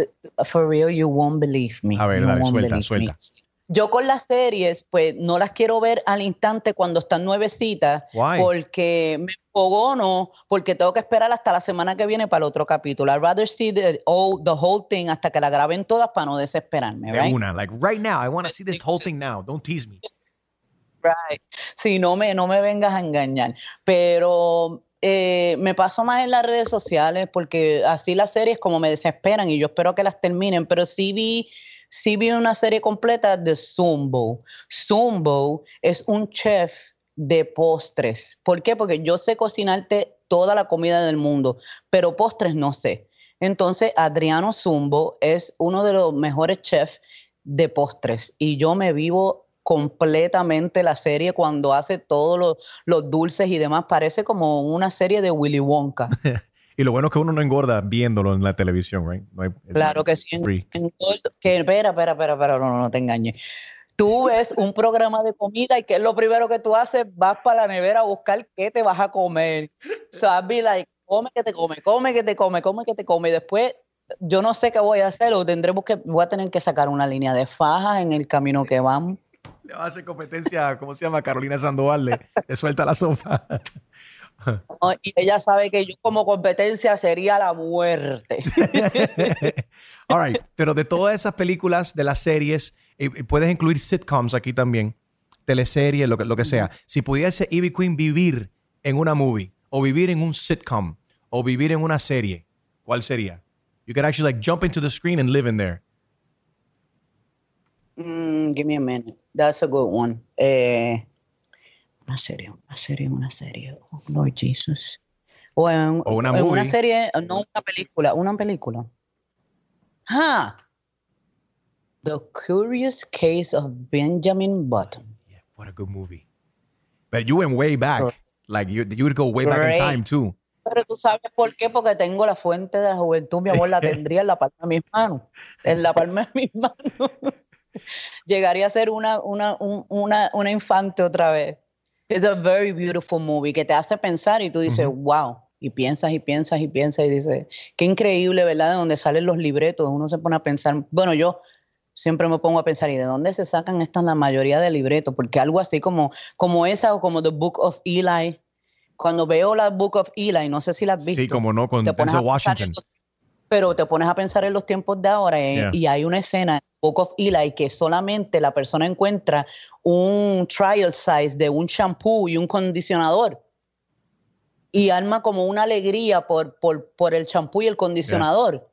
for real, you won't believe me. A ver, dale, suelta, suelta. Me. Yo con las series, pues no las quiero ver al instante cuando están nuevecitas, porque me no, porque tengo que esperar hasta la semana que viene para el otro capítulo. I'd rather see the, the whole thing hasta que la graben todas para no desesperarme. De una, like right now, I want to see this whole thing now. Don't tease me. Right. Sí, no me, no me vengas a engañar. Pero eh, me paso más en las redes sociales porque así las series como me desesperan y yo espero que las terminen, pero sí vi, sí vi una serie completa de Zumbo. Zumbo es un chef de postres. ¿Por qué? Porque yo sé cocinarte toda la comida del mundo, pero postres no sé. Entonces, Adriano Zumbo es uno de los mejores chefs de postres y yo me vivo completamente la serie cuando hace todos los, dulces y demás. Parece como una serie de Willy Wonka. y lo bueno es que uno no engorda viéndolo en la televisión, right? claro que sí. que, espera, espera, espera, espera, no, no te engañes. Tú ves un programa de comida y ¿qué es lo primero que tú haces? Vas para la nevera a buscar qué te vas a comer. So like, come que te come, come que te come, come que te come. Y después yo no sé qué voy a hacer o tendremos que, voy a tener que sacar una línea de fajas en el camino que vamos. Le va a hacer competencia, ¿cómo se llama? Carolina Sandoval, le, suelta la sopa. Y ella sabe que yo como competencia sería la muerte. All right, pero de todas esas películas, de las series, puedes incluir sitcoms aquí también, teleseries, lo que, lo que sea. Si pudiese Ivy Queen vivir en una movie, o vivir en un sitcom, o vivir en una serie, ¿cuál sería? You could actually like jump into the screen and live in there. Mm, give me a minute. That's a good one. Eh, una serie, una serie, una serie. Oh, Lord Jesus. O, en, o una, movie. una serie, no una película, una película. Ah, The Curious Case of Benjamin Button. Yeah, what a good movie. But you went way back. Like you, you would go way back in time too. Pero tú sabes por qué, porque tengo la fuente de la juventud, mi amor, la tendría en la palma de mis manos. En la palma de mis manos. Llegaría a ser una, una, una, una infante otra vez. Es a very beautiful movie que te hace pensar y tú dices, wow. Y piensas y piensas y piensas y dices, qué increíble, ¿verdad? De dónde salen los libretos. Uno se pone a pensar, bueno, yo siempre me pongo a pensar, ¿y de dónde se sacan estas la mayoría de libretos? Porque algo así como, como esa o como The Book of Eli, cuando veo la Book of Eli, no sé si la has visto. Sí, como no, con Denzel Washington. pero te pones a pensar en los tiempos de ahora eh, y hay una escena en Book of Eli que solamente la persona encuentra un trial size de un shampoo y un condicionador y arma como una alegría por, por, por el champú y el condicionador.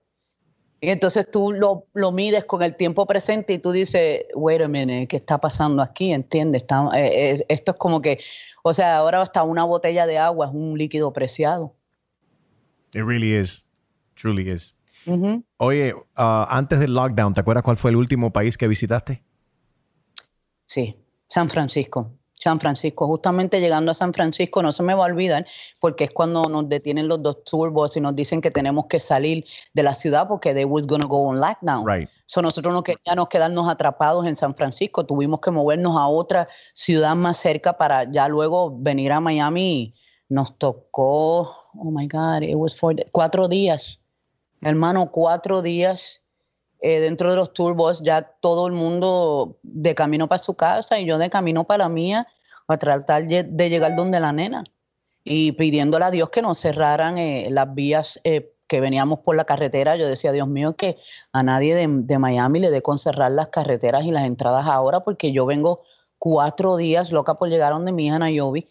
Y entonces tú lo, lo, mides con el tiempo presente y tú dices, wait a minute, ¿qué está pasando aquí? ¿Entiendes? Está, eh, eh, esto es como que, o sea, ahora hasta una botella de agua es un líquido preciado. It really is. Truly is. Oye, uh, antes del lockdown, ¿te acuerdas cuál fue el último país que visitaste? Sí, San Francisco. San Francisco. Justamente llegando a San Francisco, no se me va a olvidar, porque es cuando nos detienen los dos turbos y nos dicen que tenemos que salir de la ciudad porque they was going to go on lockdown. Right. So nosotros no queríamos quedarnos atrapados en San Francisco, tuvimos que movernos a otra ciudad más cerca para ya luego venir a Miami. Nos tocó, oh my God, it was for cuatro días. Hermano, cuatro días eh, dentro de los turbos, ya todo el mundo de camino para su casa y yo de camino para la mía a tratar de llegar donde la nena y pidiéndole a Dios que nos cerraran eh, las vías eh, que veníamos por la carretera. Yo decía, Dios mío, que a nadie de, Miami le dé con cerrar las carreteras y las entradas ahora porque yo vengo cuatro días loca por llegar donde mi hija Nayobi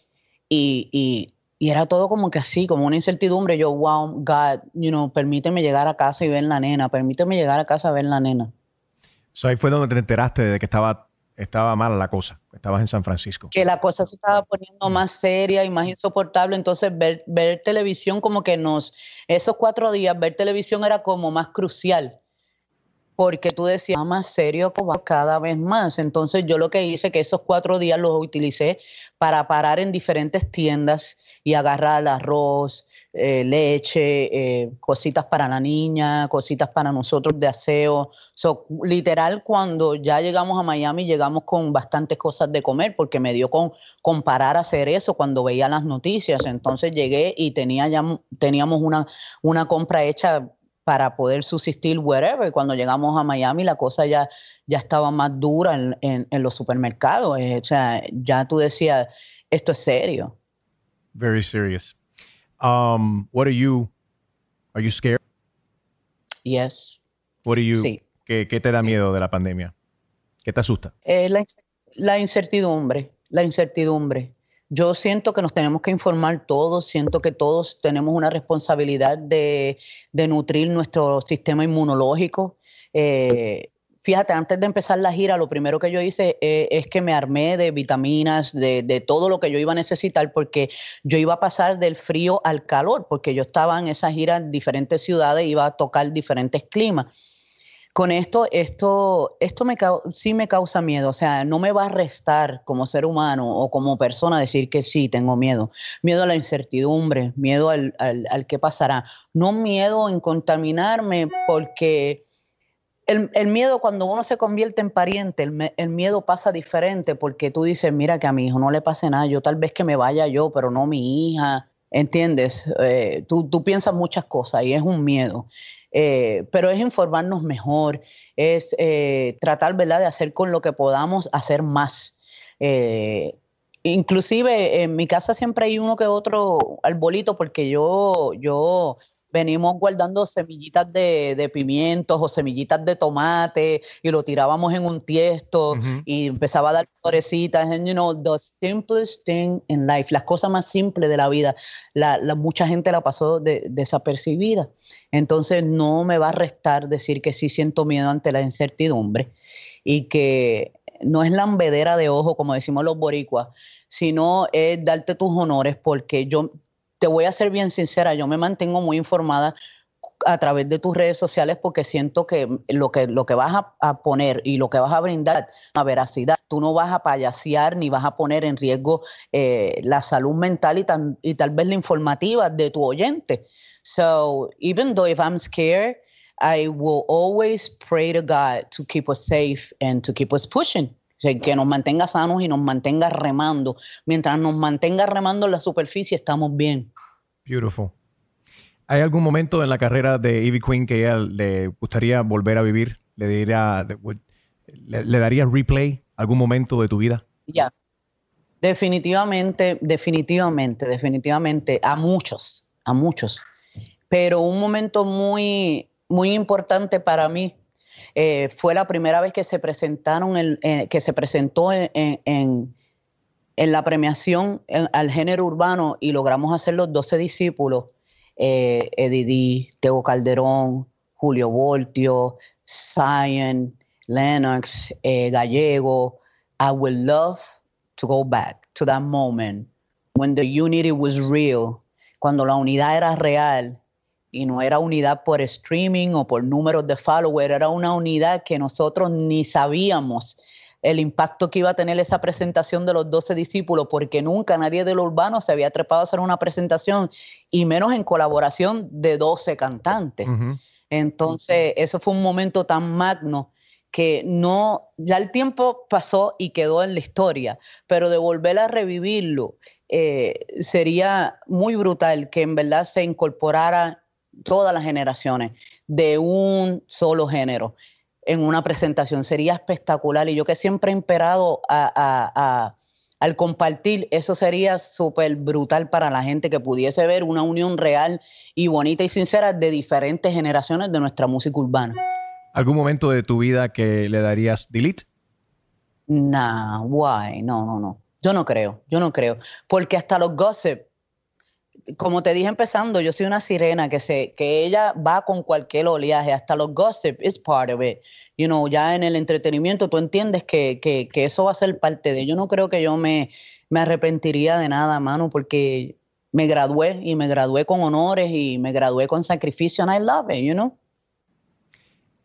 y, y y era todo como que así, como una incertidumbre. Yo, wow, God, you know, permíteme llegar a casa y ver la nena, permíteme llegar a casa a ver la nena. So ahí fue donde te enteraste de que estaba, estaba mala la cosa, estabas en San Francisco. Que la cosa se estaba poniendo mm. más seria y más insoportable. Entonces, ver, ver televisión como que nos, esos cuatro días, ver televisión era como más crucial porque tú decías más serio cada vez más. Entonces yo lo que hice que esos cuatro días los utilicé para parar en diferentes tiendas y agarrar arroz, eh, leche, eh, cositas para la niña, cositas para nosotros de aseo. So, literal, cuando ya llegamos a Miami, llegamos con bastantes cosas de comer, porque me dio con, comparar hacer eso cuando veía las noticias. Entonces llegué y tenía ya, teníamos una, una compra hecha para poder subsistir wherever. Cuando llegamos a Miami, la cosa ya, ya estaba más dura en, en, los supermercados. Eh, o sea, ya tú decías, esto es serio. Very serious. Um, what are you? Are you scared? Yes. What are you? Sí. ¿Qué, qué te da miedo de la pandemia? ¿Qué te asusta? Eh, la, la, incertidumbre. la incertidumbre. Yo siento que nos tenemos que informar todos, siento que todos tenemos una responsabilidad de, nutrir nuestro sistema inmunológico. Eh, fíjate, antes de empezar la gira, lo primero que yo hice eh, es que me armé de vitaminas, de, de, todo lo que yo iba a necesitar, porque yo iba a pasar del frío al calor, porque yo estaba en esa gira en diferentes ciudades, iba a tocar diferentes climas con esto, esto, esto me, sí me causa miedo. O sea, no me va a restar como ser humano o como persona decir que sí, tengo miedo. Miedo a la incertidumbre, miedo al, al, qué pasará. No miedo en contaminarme porque el, el, miedo cuando uno se convierte en pariente, el, miedo pasa diferente porque tú dices, mira que a mi hijo no le pase nada, yo tal vez que me vaya yo, pero no mi hija. ¿Entiendes? Eh, tú, tú piensas muchas cosas y es un miedo. Eh, pero es informarnos mejor, es eh, tratar, ¿verdad?, de hacer con lo que podamos hacer más. Eh, inclusive en mi casa siempre hay uno que otro arbolito porque yo, yo venimos guardando semillitas de, pimientos o semillitas de tomate y lo tirábamos en un tiesto y empezaba a dar florecitas. And you know, the simplest thing in life, las cosas más simples de la vida, la, mucha gente la pasó desapercibida. Entonces no me va a restar decir que sí siento miedo ante la incertidumbre y que no es lambedera de ojo, como decimos los boricuas, sino es darte tus honores porque yo te voy a ser bien sincera, yo me mantengo muy informada a través de tus redes sociales porque siento que lo que, lo que vas a, poner y lo que vas a brindar, a veracidad, tú no vas a payasear ni vas a poner en riesgo eh, la salud mental y, y tal vez la informativa de tu oyente. So even though if I'm scared, I will always pray to God to keep us safe and to keep us pushing que nos mantenga sanos y nos mantenga remando. Mientras nos mantenga remando en la superficie, estamos bien. Beautiful. ¿Hay algún momento en la carrera de Ivy Queen que ella le gustaría volver a vivir? ¿Le, diría, le, daría replay algún momento de tu vida? Ya. Definitivamente, definitivamente, definitivamente. A muchos, a muchos. Pero un momento muy, muy importante para mí eh, fue la primera vez que se presentaron, eh, que se presentó en, la premiación al género urbano y logramos hacer los 12 discípulos, eh, Calderón, Julio Voltio, Zion, Lennox, eh, Gallego. I would love to go back to that moment when the unity was real, cuando la unidad era real y no era unidad por streaming o por números de followers, era una unidad que nosotros ni sabíamos el impacto que iba a tener esa presentación de los 12 discípulos, porque nunca nadie de lo urbano se había trepado a hacer una presentación, y menos en colaboración de 12 cantantes. Entonces, eso fue un momento tan magno que no, ya el tiempo pasó y quedó en la historia, pero de volver a revivirlo eh, sería muy brutal que en verdad se incorporara todas las generaciones de un solo género en una presentación. Sería espectacular. Y yo que siempre he imperado al compartir, eso sería súper brutal para la gente que pudiese ver una unión real y bonita y sincera de diferentes generaciones de nuestra música urbana. ¿Algún momento de tu vida que le darías delete? Nah, why? No, no, no. Yo no creo, yo no creo. Porque hasta los gossip como te dije empezando, yo soy una sirena que se, que ella va con cualquier oleaje, hasta los gossip is part of it. You know, ya en el entretenimiento tú entiendes que, que, que eso va a ser parte de. Yo no creo que yo me, me arrepentiría de nada, mano, porque me gradué y me gradué con honores y me gradué con sacrificio and I love it, you know.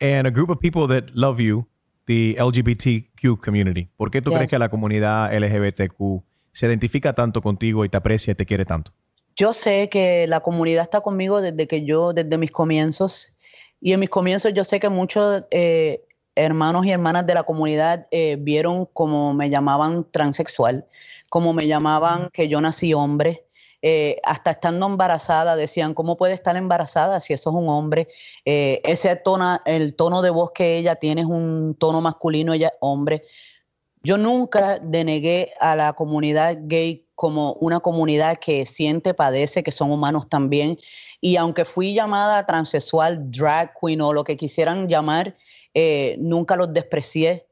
And a group of people that love you, the LGBTQ community. ¿Por qué tú crees que la comunidad LGBTQ se identifica tanto contigo y te aprecia y te quiere tanto? Yo sé que la comunidad está conmigo desde que yo, desde mis comienzos. Y en mis comienzos yo sé que muchos eh, hermanos y hermanas de la comunidad eh, vieron como me llamaban transexual, como me llamaban que yo nací hombre. Eh, hasta estando embarazada decían, ¿cómo puede estar embarazada si eso es un hombre? ese tono, el tono de voz que ella tiene es un tono masculino, ella es hombre. Yo nunca denegué a la comunidad gay como una comunidad que siente, padece, que son humanos también. Y aunque fui llamada transexual, drag queen o lo que quisieran llamar, eh, nunca los desprecié.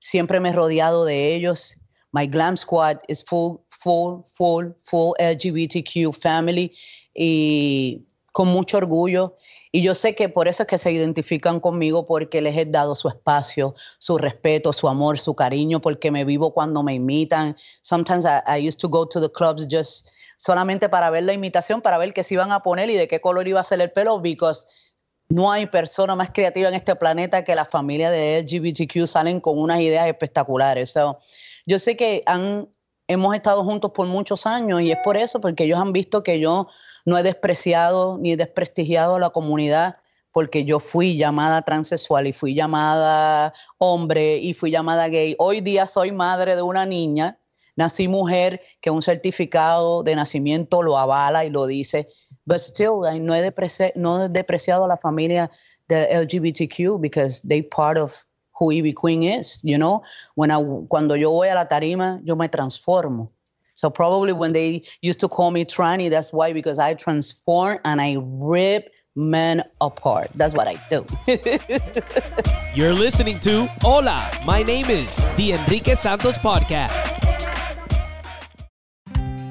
Siempre me he rodeado de ellos My glam squad is full, full, full, full LGBTQ family y con mucho orgullo. Y yo sé que por eso es que se identifican conmigo porque les he dado su espacio, su respeto, su amor, su cariño, porque me vivo cuando me imitan. Sometimes I, used to go to the clubs just solamente para ver la imitación, para ver qué se iban a poner y de qué color iba a ser el pelo, because no hay persona más creativa en este planeta que la familia de LGBTQ salen con unas ideas espectaculares. yo sé que han, hemos estado juntos por muchos años y es por eso, porque ellos han visto que yo no he despreciado ni desprestigiado a la comunidad porque yo fui llamada transexual y fui llamada hombre y fui llamada gay. Hoy día soy madre de una niña nací mujer, que un certificado de nacimiento lo avala y lo dice. But still, no he, depreci no he depreciado a la familia de LGBTQ because they part of who Ivy Queen is, you know? When I, cuando yo voy a la tarima, yo me transformo. So probably when they used to call me tranny, that's why, because I transform and I rip men apart. That's what I do. You're listening to Hola, my name is the Enrique Santos Podcast.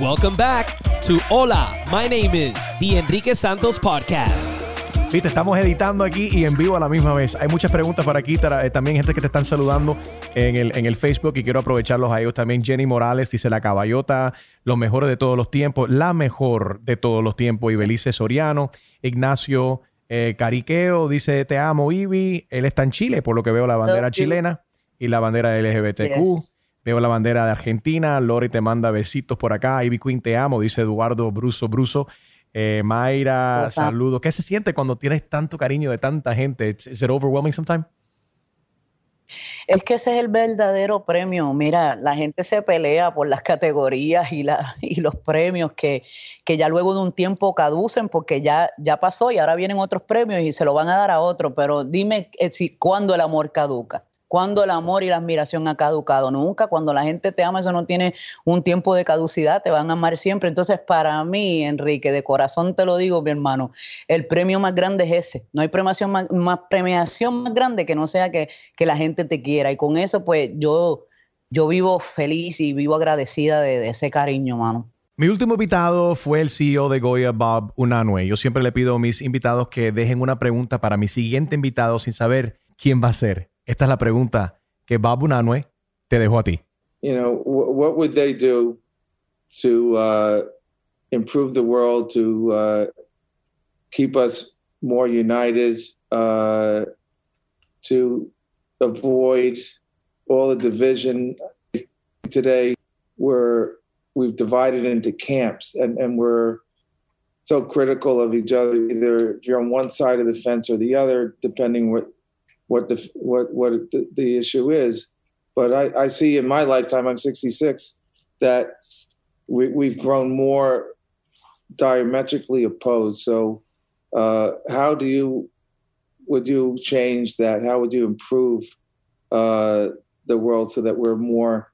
Welcome back to Hola, my name is the Enrique Santos Podcast. Viste, estamos editando aquí y en vivo a la misma vez. Hay muchas preguntas para aquí, eh, también gente que te están saludando en el, en el Facebook y quiero aprovecharlos a ellos también. Jenny Morales dice la caballota, los mejores de todos los tiempos, la mejor de todos los tiempos. Y Belice Soriano, Ignacio eh, Cariqueo dice te amo, Ibi. Él está en Chile, por lo que veo la bandera chilena y la bandera LGBTQ. Veo la bandera de Argentina. Lori te manda besitos por acá. Ivy Queen te amo, dice Eduardo Bruso Bruso. Eh, Mayra, saludos. ¿Qué se siente cuando tienes tanto cariño de tanta gente? ¿Es overwhelming sometimes? Es que ese es el verdadero premio. Mira, la gente se pelea por las categorías y, la, y los premios que, que, ya luego de un tiempo caducen porque ya, ya pasó y ahora vienen otros premios y se lo van a dar a otro. Pero dime eh, si, cuándo el amor caduca. Cuando el amor y la admiración ha caducado. Nunca, cuando la gente te ama, eso no tiene un tiempo de caducidad, te van a amar siempre. Entonces, para mí, Enrique, de corazón te lo digo, mi hermano, el premio más grande es ese. No hay premiación más, premiación más grande que no sea que, que, la gente te quiera. Y con eso, pues yo, yo vivo feliz y vivo agradecida de, de ese cariño, mano. Mi último invitado fue el CEO de Goya, Bob Unanue. Yo siempre le pido a mis invitados que dejen una pregunta para mi siguiente invitado sin saber quién va a ser. Esta es la pregunta que Bob Unanue te dejó a ti. You know, what would they do to uh, improve the world, to uh, keep us more united, uh, to avoid all the division today? We're we've divided into camps and, and we're so critical of each other. Either if you're on one side of the fence or the other, depending what what the what what the, the issue is. But I, I see in my lifetime, I'm 66, that we, we've grown more diametrically opposed. So, uh, how do you would you change that? How would you improve uh, the world so that we're more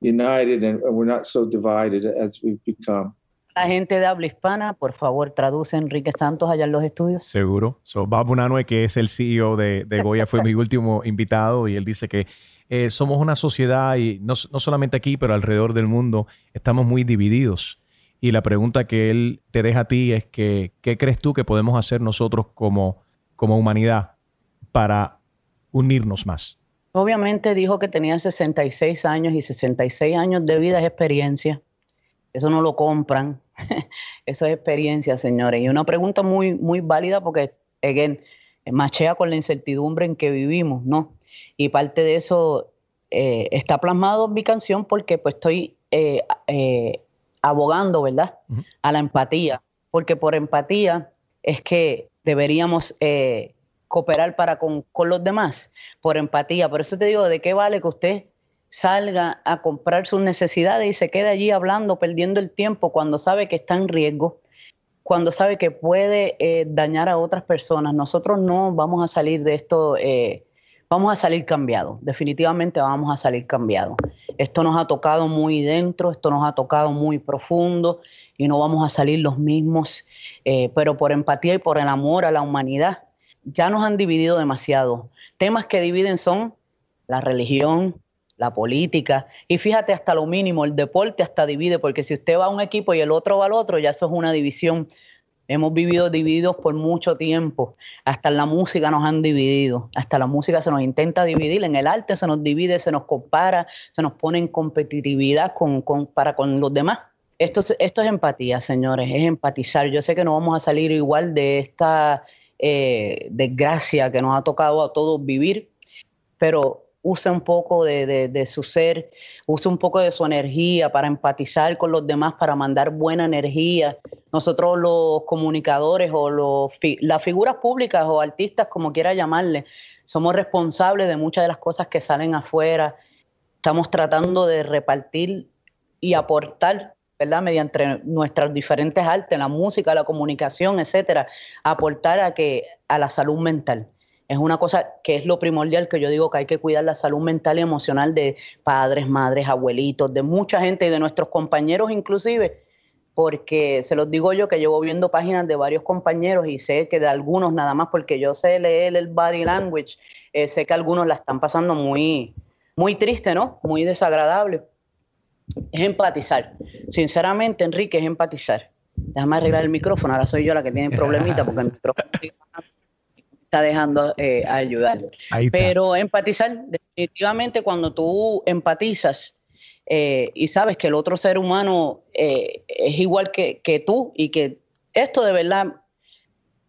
united and we're not so divided as we've become. La gente de habla hispana, por favor, traduce Enrique Santos allá en los estudios. Seguro. So, Bob Unanue, que es el CEO de, de Goya, fue mi último invitado y él dice que eh, somos una sociedad y no, no solamente aquí, pero alrededor del mundo, estamos muy divididos. Y la pregunta que él te deja a ti es que, ¿qué crees tú que podemos hacer nosotros como, como humanidad para unirnos más? Obviamente dijo que tenía 66 años y 66 años de vida es experiencia. Eso no lo compran. Eso es experiencia, señores. Y una pregunta muy, muy válida porque, again, machea con la incertidumbre en que vivimos, ¿no? Y parte de eso eh, está plasmado en mi canción porque pues estoy eh, eh, abogando, ¿verdad? A la empatía. Porque por empatía es que deberíamos cooperar para con, los demás por empatía. Por eso te digo, ¿de qué vale que usted salga a comprar sus necesidades y se quede allí hablando, perdiendo el tiempo cuando sabe que está en riesgo, cuando sabe que puede eh, dañar a otras personas? Nosotros no vamos a salir de esto, eh, vamos a salir cambiados, definitivamente vamos a salir cambiados. Esto nos ha tocado muy dentro, esto nos ha tocado muy profundo y no vamos a salir los mismos, eh, pero por empatía y por el amor a la humanidad ya nos han dividido demasiado. Temas que dividen son la religión, la política, y fíjate hasta lo mínimo, el deporte hasta divide, porque si usted va a un equipo y el otro va al otro, ya eso es una división. Hemos vivido divididos por mucho tiempo. Hasta en la música nos han dividido. Hasta la música se nos intenta dividir. En el arte se nos divide, se nos compara, se nos pone en competitividad con, para con los demás. Esto, esto es empatía, señores, es empatizar. Yo sé que no vamos a salir igual de esta eh, desgracia que nos ha tocado a todos vivir, pero use un poco de, su ser, use un poco de su energía para empatizar con los demás, para mandar buena energía. Nosotros los comunicadores o los, las figuras públicas o artistas, como quiera llamarle, somos responsables de muchas de las cosas que salen afuera. Estamos tratando de repartir y aportar ¿verdad? Mediante nuestras diferentes artes, la música, la comunicación, etcétera, aportar a que a la salud mental. Es una cosa que es lo primordial que yo digo que hay que cuidar la salud mental y emocional de padres, madres, abuelitos, de mucha gente y de nuestros compañeros inclusive, porque se los digo yo que llevo viendo páginas de varios compañeros y sé que de algunos nada más porque yo sé leer el body language, eh, sé que algunos la están pasando muy, muy triste, ¿no? Muy desagradable es empatizar. Sinceramente, Enrique, es empatizar. Déjame arreglar el micrófono, ahora soy yo la que tiene problemita porque el micrófono está dejando eh, ayudar. Pero empatizar, definitivamente cuando tú empatizas eh, y sabes que el otro ser humano eh, es igual que, que tú y que esto de verdad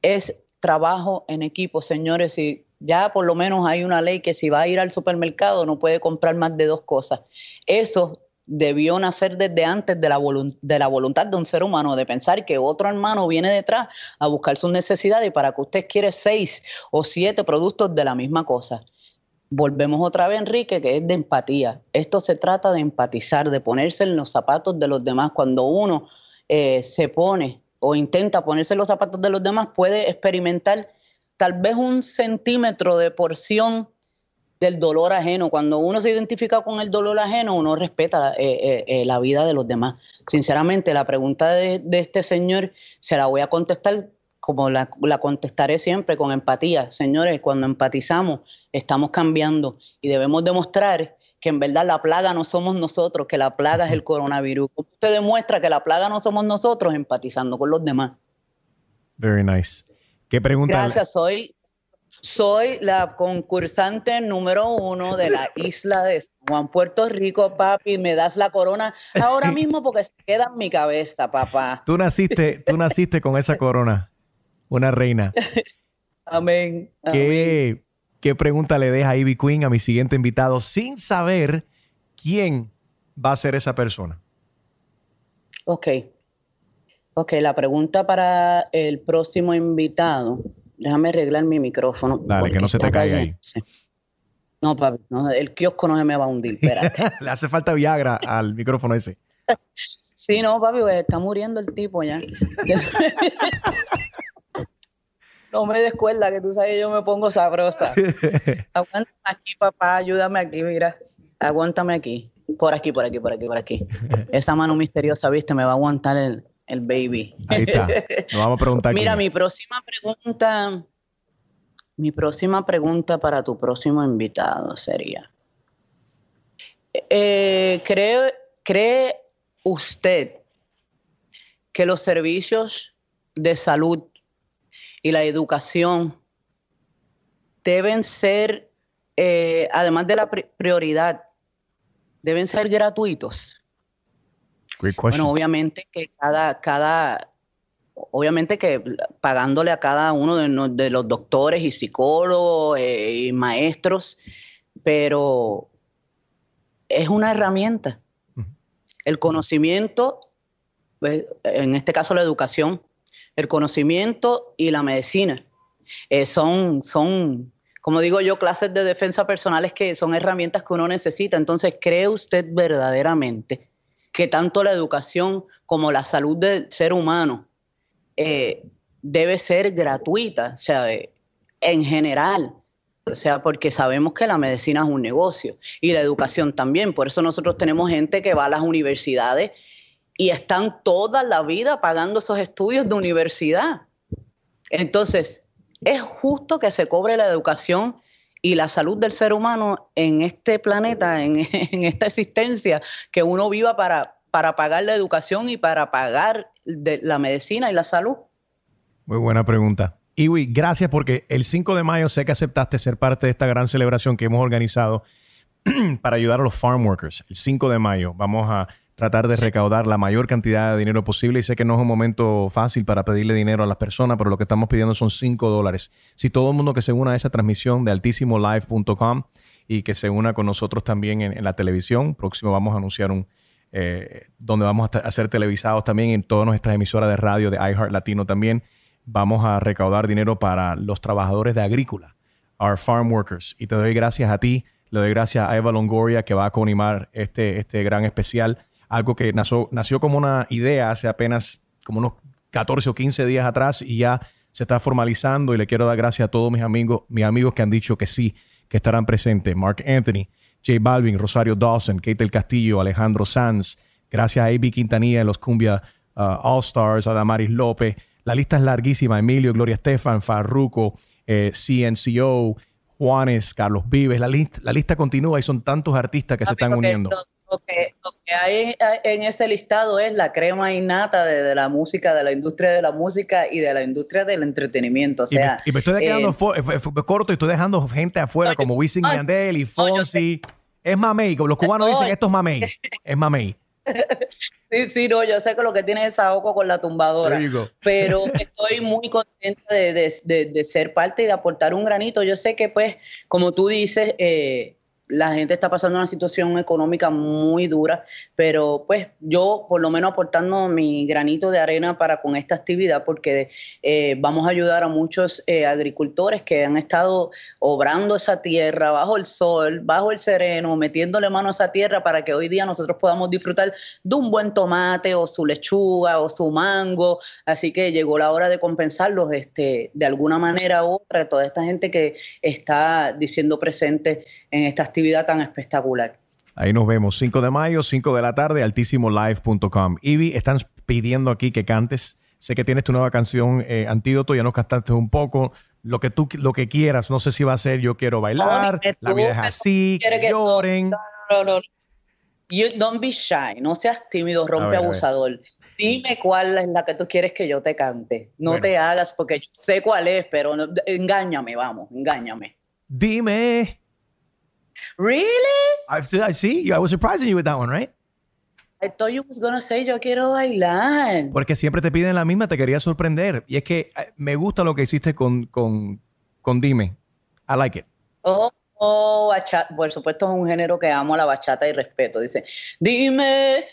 es trabajo en equipo, señores, y ya por lo menos hay una ley que si va a ir al supermercado no puede comprar más de dos cosas. Eso debió nacer desde antes de la, de la voluntad de un ser humano, de pensar que otro hermano viene detrás a buscar sus necesidades para que usted quiere seis o siete productos de la misma cosa. Volvemos otra vez, Enrique, que es de empatía. Esto se trata de empatizar, de ponerse en los zapatos de los demás. Cuando uno eh, se pone o intenta ponerse en los zapatos de los demás, puede experimentar tal vez un centímetro de porción del dolor ajeno. Cuando uno se identifica con el dolor ajeno, uno respeta eh, eh, la vida de los demás. Sinceramente, la pregunta de, este señor se la voy a contestar como la, contestaré siempre, con empatía. Señores, cuando empatizamos, estamos cambiando y debemos demostrar que en verdad la plaga no somos nosotros, que la plaga es el coronavirus. Usted demuestra que la plaga no somos nosotros empatizando con los demás. Very nice. ¿Qué pregunta? Gracias, soy soy la concursante número uno de la isla de San Juan, Puerto Rico, papi. Me das la corona ahora mismo porque se queda en mi cabeza, papá. Tú naciste, tú naciste con esa corona, una reina. Amén. ¿Qué, ¿Qué pregunta le deja Ivy Queen a mi siguiente invitado sin saber quién va a ser esa persona? Ok. Ok, la pregunta para el próximo invitado Déjame arreglar mi micrófono. Dale, que no se te caiga ahí. No, papi, el kiosco no se me va a hundir, espérate. Le hace falta Viagra al micrófono ese. sí, no, papi, pues, está muriendo el tipo ya. no me descuerda que tú sabes que yo me pongo sabrosa. Aguántame aquí, papá, ayúdame aquí, mira. Aguántame aquí. Por aquí, por aquí, por aquí, por aquí. Esa mano misteriosa, viste, me va a aguantar el, el baby. Ahí está. Nos vamos a preguntar. Mira, mi próxima pregunta, mi próxima pregunta para tu próximo invitado sería, eh, ¿cree, ¿cree usted que los servicios de salud y la educación deben ser, eh, además de la prioridad, deben ser gratuitos? Bueno, obviamente que cada, cada, obviamente que pagándole a cada uno de, los doctores y psicólogos eh, y maestros, pero es una herramienta. El conocimiento, pues, en este caso la educación, el conocimiento y la medicina eh, son, son, como digo yo, clases de defensa personales que son herramientas que uno necesita. Entonces, ¿cree usted verdaderamente que tanto la educación como la salud del ser humano eh, debe ser gratuita, o sea, en general. O sea, porque sabemos que la medicina es un negocio y la educación también. Por eso nosotros tenemos gente que va a las universidades y están toda la vida pagando esos estudios de universidad. Entonces, es justo que se cobre la educación y la salud del ser humano en este planeta, en, esta existencia, que uno viva para, para pagar la educación y para pagar la medicina y la salud? Muy buena pregunta. Iwi, gracias porque el 5 de mayo sé que aceptaste ser parte de esta gran celebración que hemos organizado para ayudar a los farm workers. El 5 de mayo vamos a tratar de recaudar la mayor cantidad de dinero posible y sé que no es un momento fácil para pedirle dinero a las personas, pero lo que estamos pidiendo son 5 dólares. Si todo el mundo que se una a esa transmisión de altissimolive.com y que se una con nosotros también en, la televisión, próximo vamos a anunciar un, eh, donde vamos a, ser televisados también en todas nuestras emisoras de radio de iHeart Latino también. Vamos a recaudar dinero para los trabajadores de agrícola, our farm workers. Y te doy gracias a ti, le doy gracias a Eva Longoria que va a coanimar este, este gran especial algo que nació, nació como una idea hace apenas como unos 14 o 15 días atrás y ya se está formalizando y le quiero dar gracias a todos mis amigos, mis amigos que han dicho que sí, que estarán presentes. Mark Anthony, J Balvin, Rosario Dawson, Kate del Castillo, Alejandro Sanz, gracias a A.B. Quintanilla, los Cumbia uh, All Stars, a Damaris López. La lista es larguísima. Emilio, Gloria Estefan, Farruco, eh, CNCO, Juanes, Carlos Vives. La, la lista continúa y son tantos artistas que se están uniendo lo que, hay en ese listado es la crema innata de, la música, de la industria de la música y de la industria del entretenimiento. O sea, y, me, estoy quedando eh, corto y estoy dejando gente afuera como Wisin y Yandel y Fonsi. es mamey, como los cubanos dicen, esto es mamey. Es mamey. Sí, sí, no, yo sé que lo que tiene es ojo con la tumbadora. Pero estoy muy contenta de, de, de, ser parte y de aportar un granito. Yo sé que, pues, como tú dices, eh, la gente está pasando una situación económica muy dura, pero pues yo por lo menos aportando mi granito de arena para con esta actividad, porque eh, vamos a ayudar a muchos eh, agricultores que han estado obrando esa tierra bajo el sol, bajo el sereno, metiéndole mano a esa tierra para que hoy día nosotros podamos disfrutar de un buen tomate o su lechuga o su mango. Así que llegó la hora de compensarlos este, de alguna manera u otra, toda esta gente que está diciendo presente en esta actividad actividad tan espectacular. Ahí nos vemos, 5 de mayo, 5 de la tarde, altísimolive.com. Ivy, están pidiendo aquí que cantes. Sé que tienes tu nueva canción, eh, Antídoto, ya nos cantaste un poco. Lo que tú lo que quieras, no sé si va a ser Yo quiero bailar, La vida es así, que, lloren. No, no, no. don't be shy, no seas tímido, rompe abusador. Dime cuál es la que tú quieres que yo te cante. No te hagas porque yo sé cuál es, pero engáñame, vamos, engáñame. Dime. Really? I, I see. I was surprising you with that one, right? I thought you was gonna say yo quiero bailar. Porque siempre te piden la misma, te quería sorprender. Y es que eh, me gusta lo que hiciste con, con, con Dime. I like it. Oh, oh, bachata. Por supuesto es un género que amo, la bachata y respeto. Dice, dime,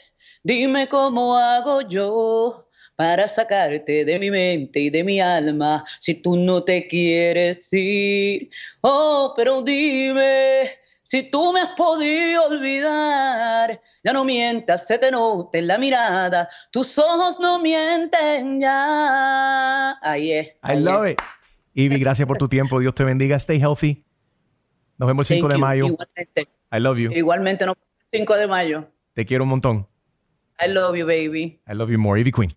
dime cómo hago yo para sacarte de mi mente y de mi alma si tú no te quieres ir. Oh, pero dime si tú me has podido olvidar, ya no mientas, se te nota en la mirada, tus ojos no mienten ya. Ahí es. I love it. Ivy, gracias por tu tiempo. Dios te bendiga. Stay healthy. Nos vemos el 5 de mayo. Igualmente. I love you. Igualmente, no, 5 de mayo. Te quiero un montón. I love you, baby. I love you more. Ivy Queen.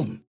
en español.com.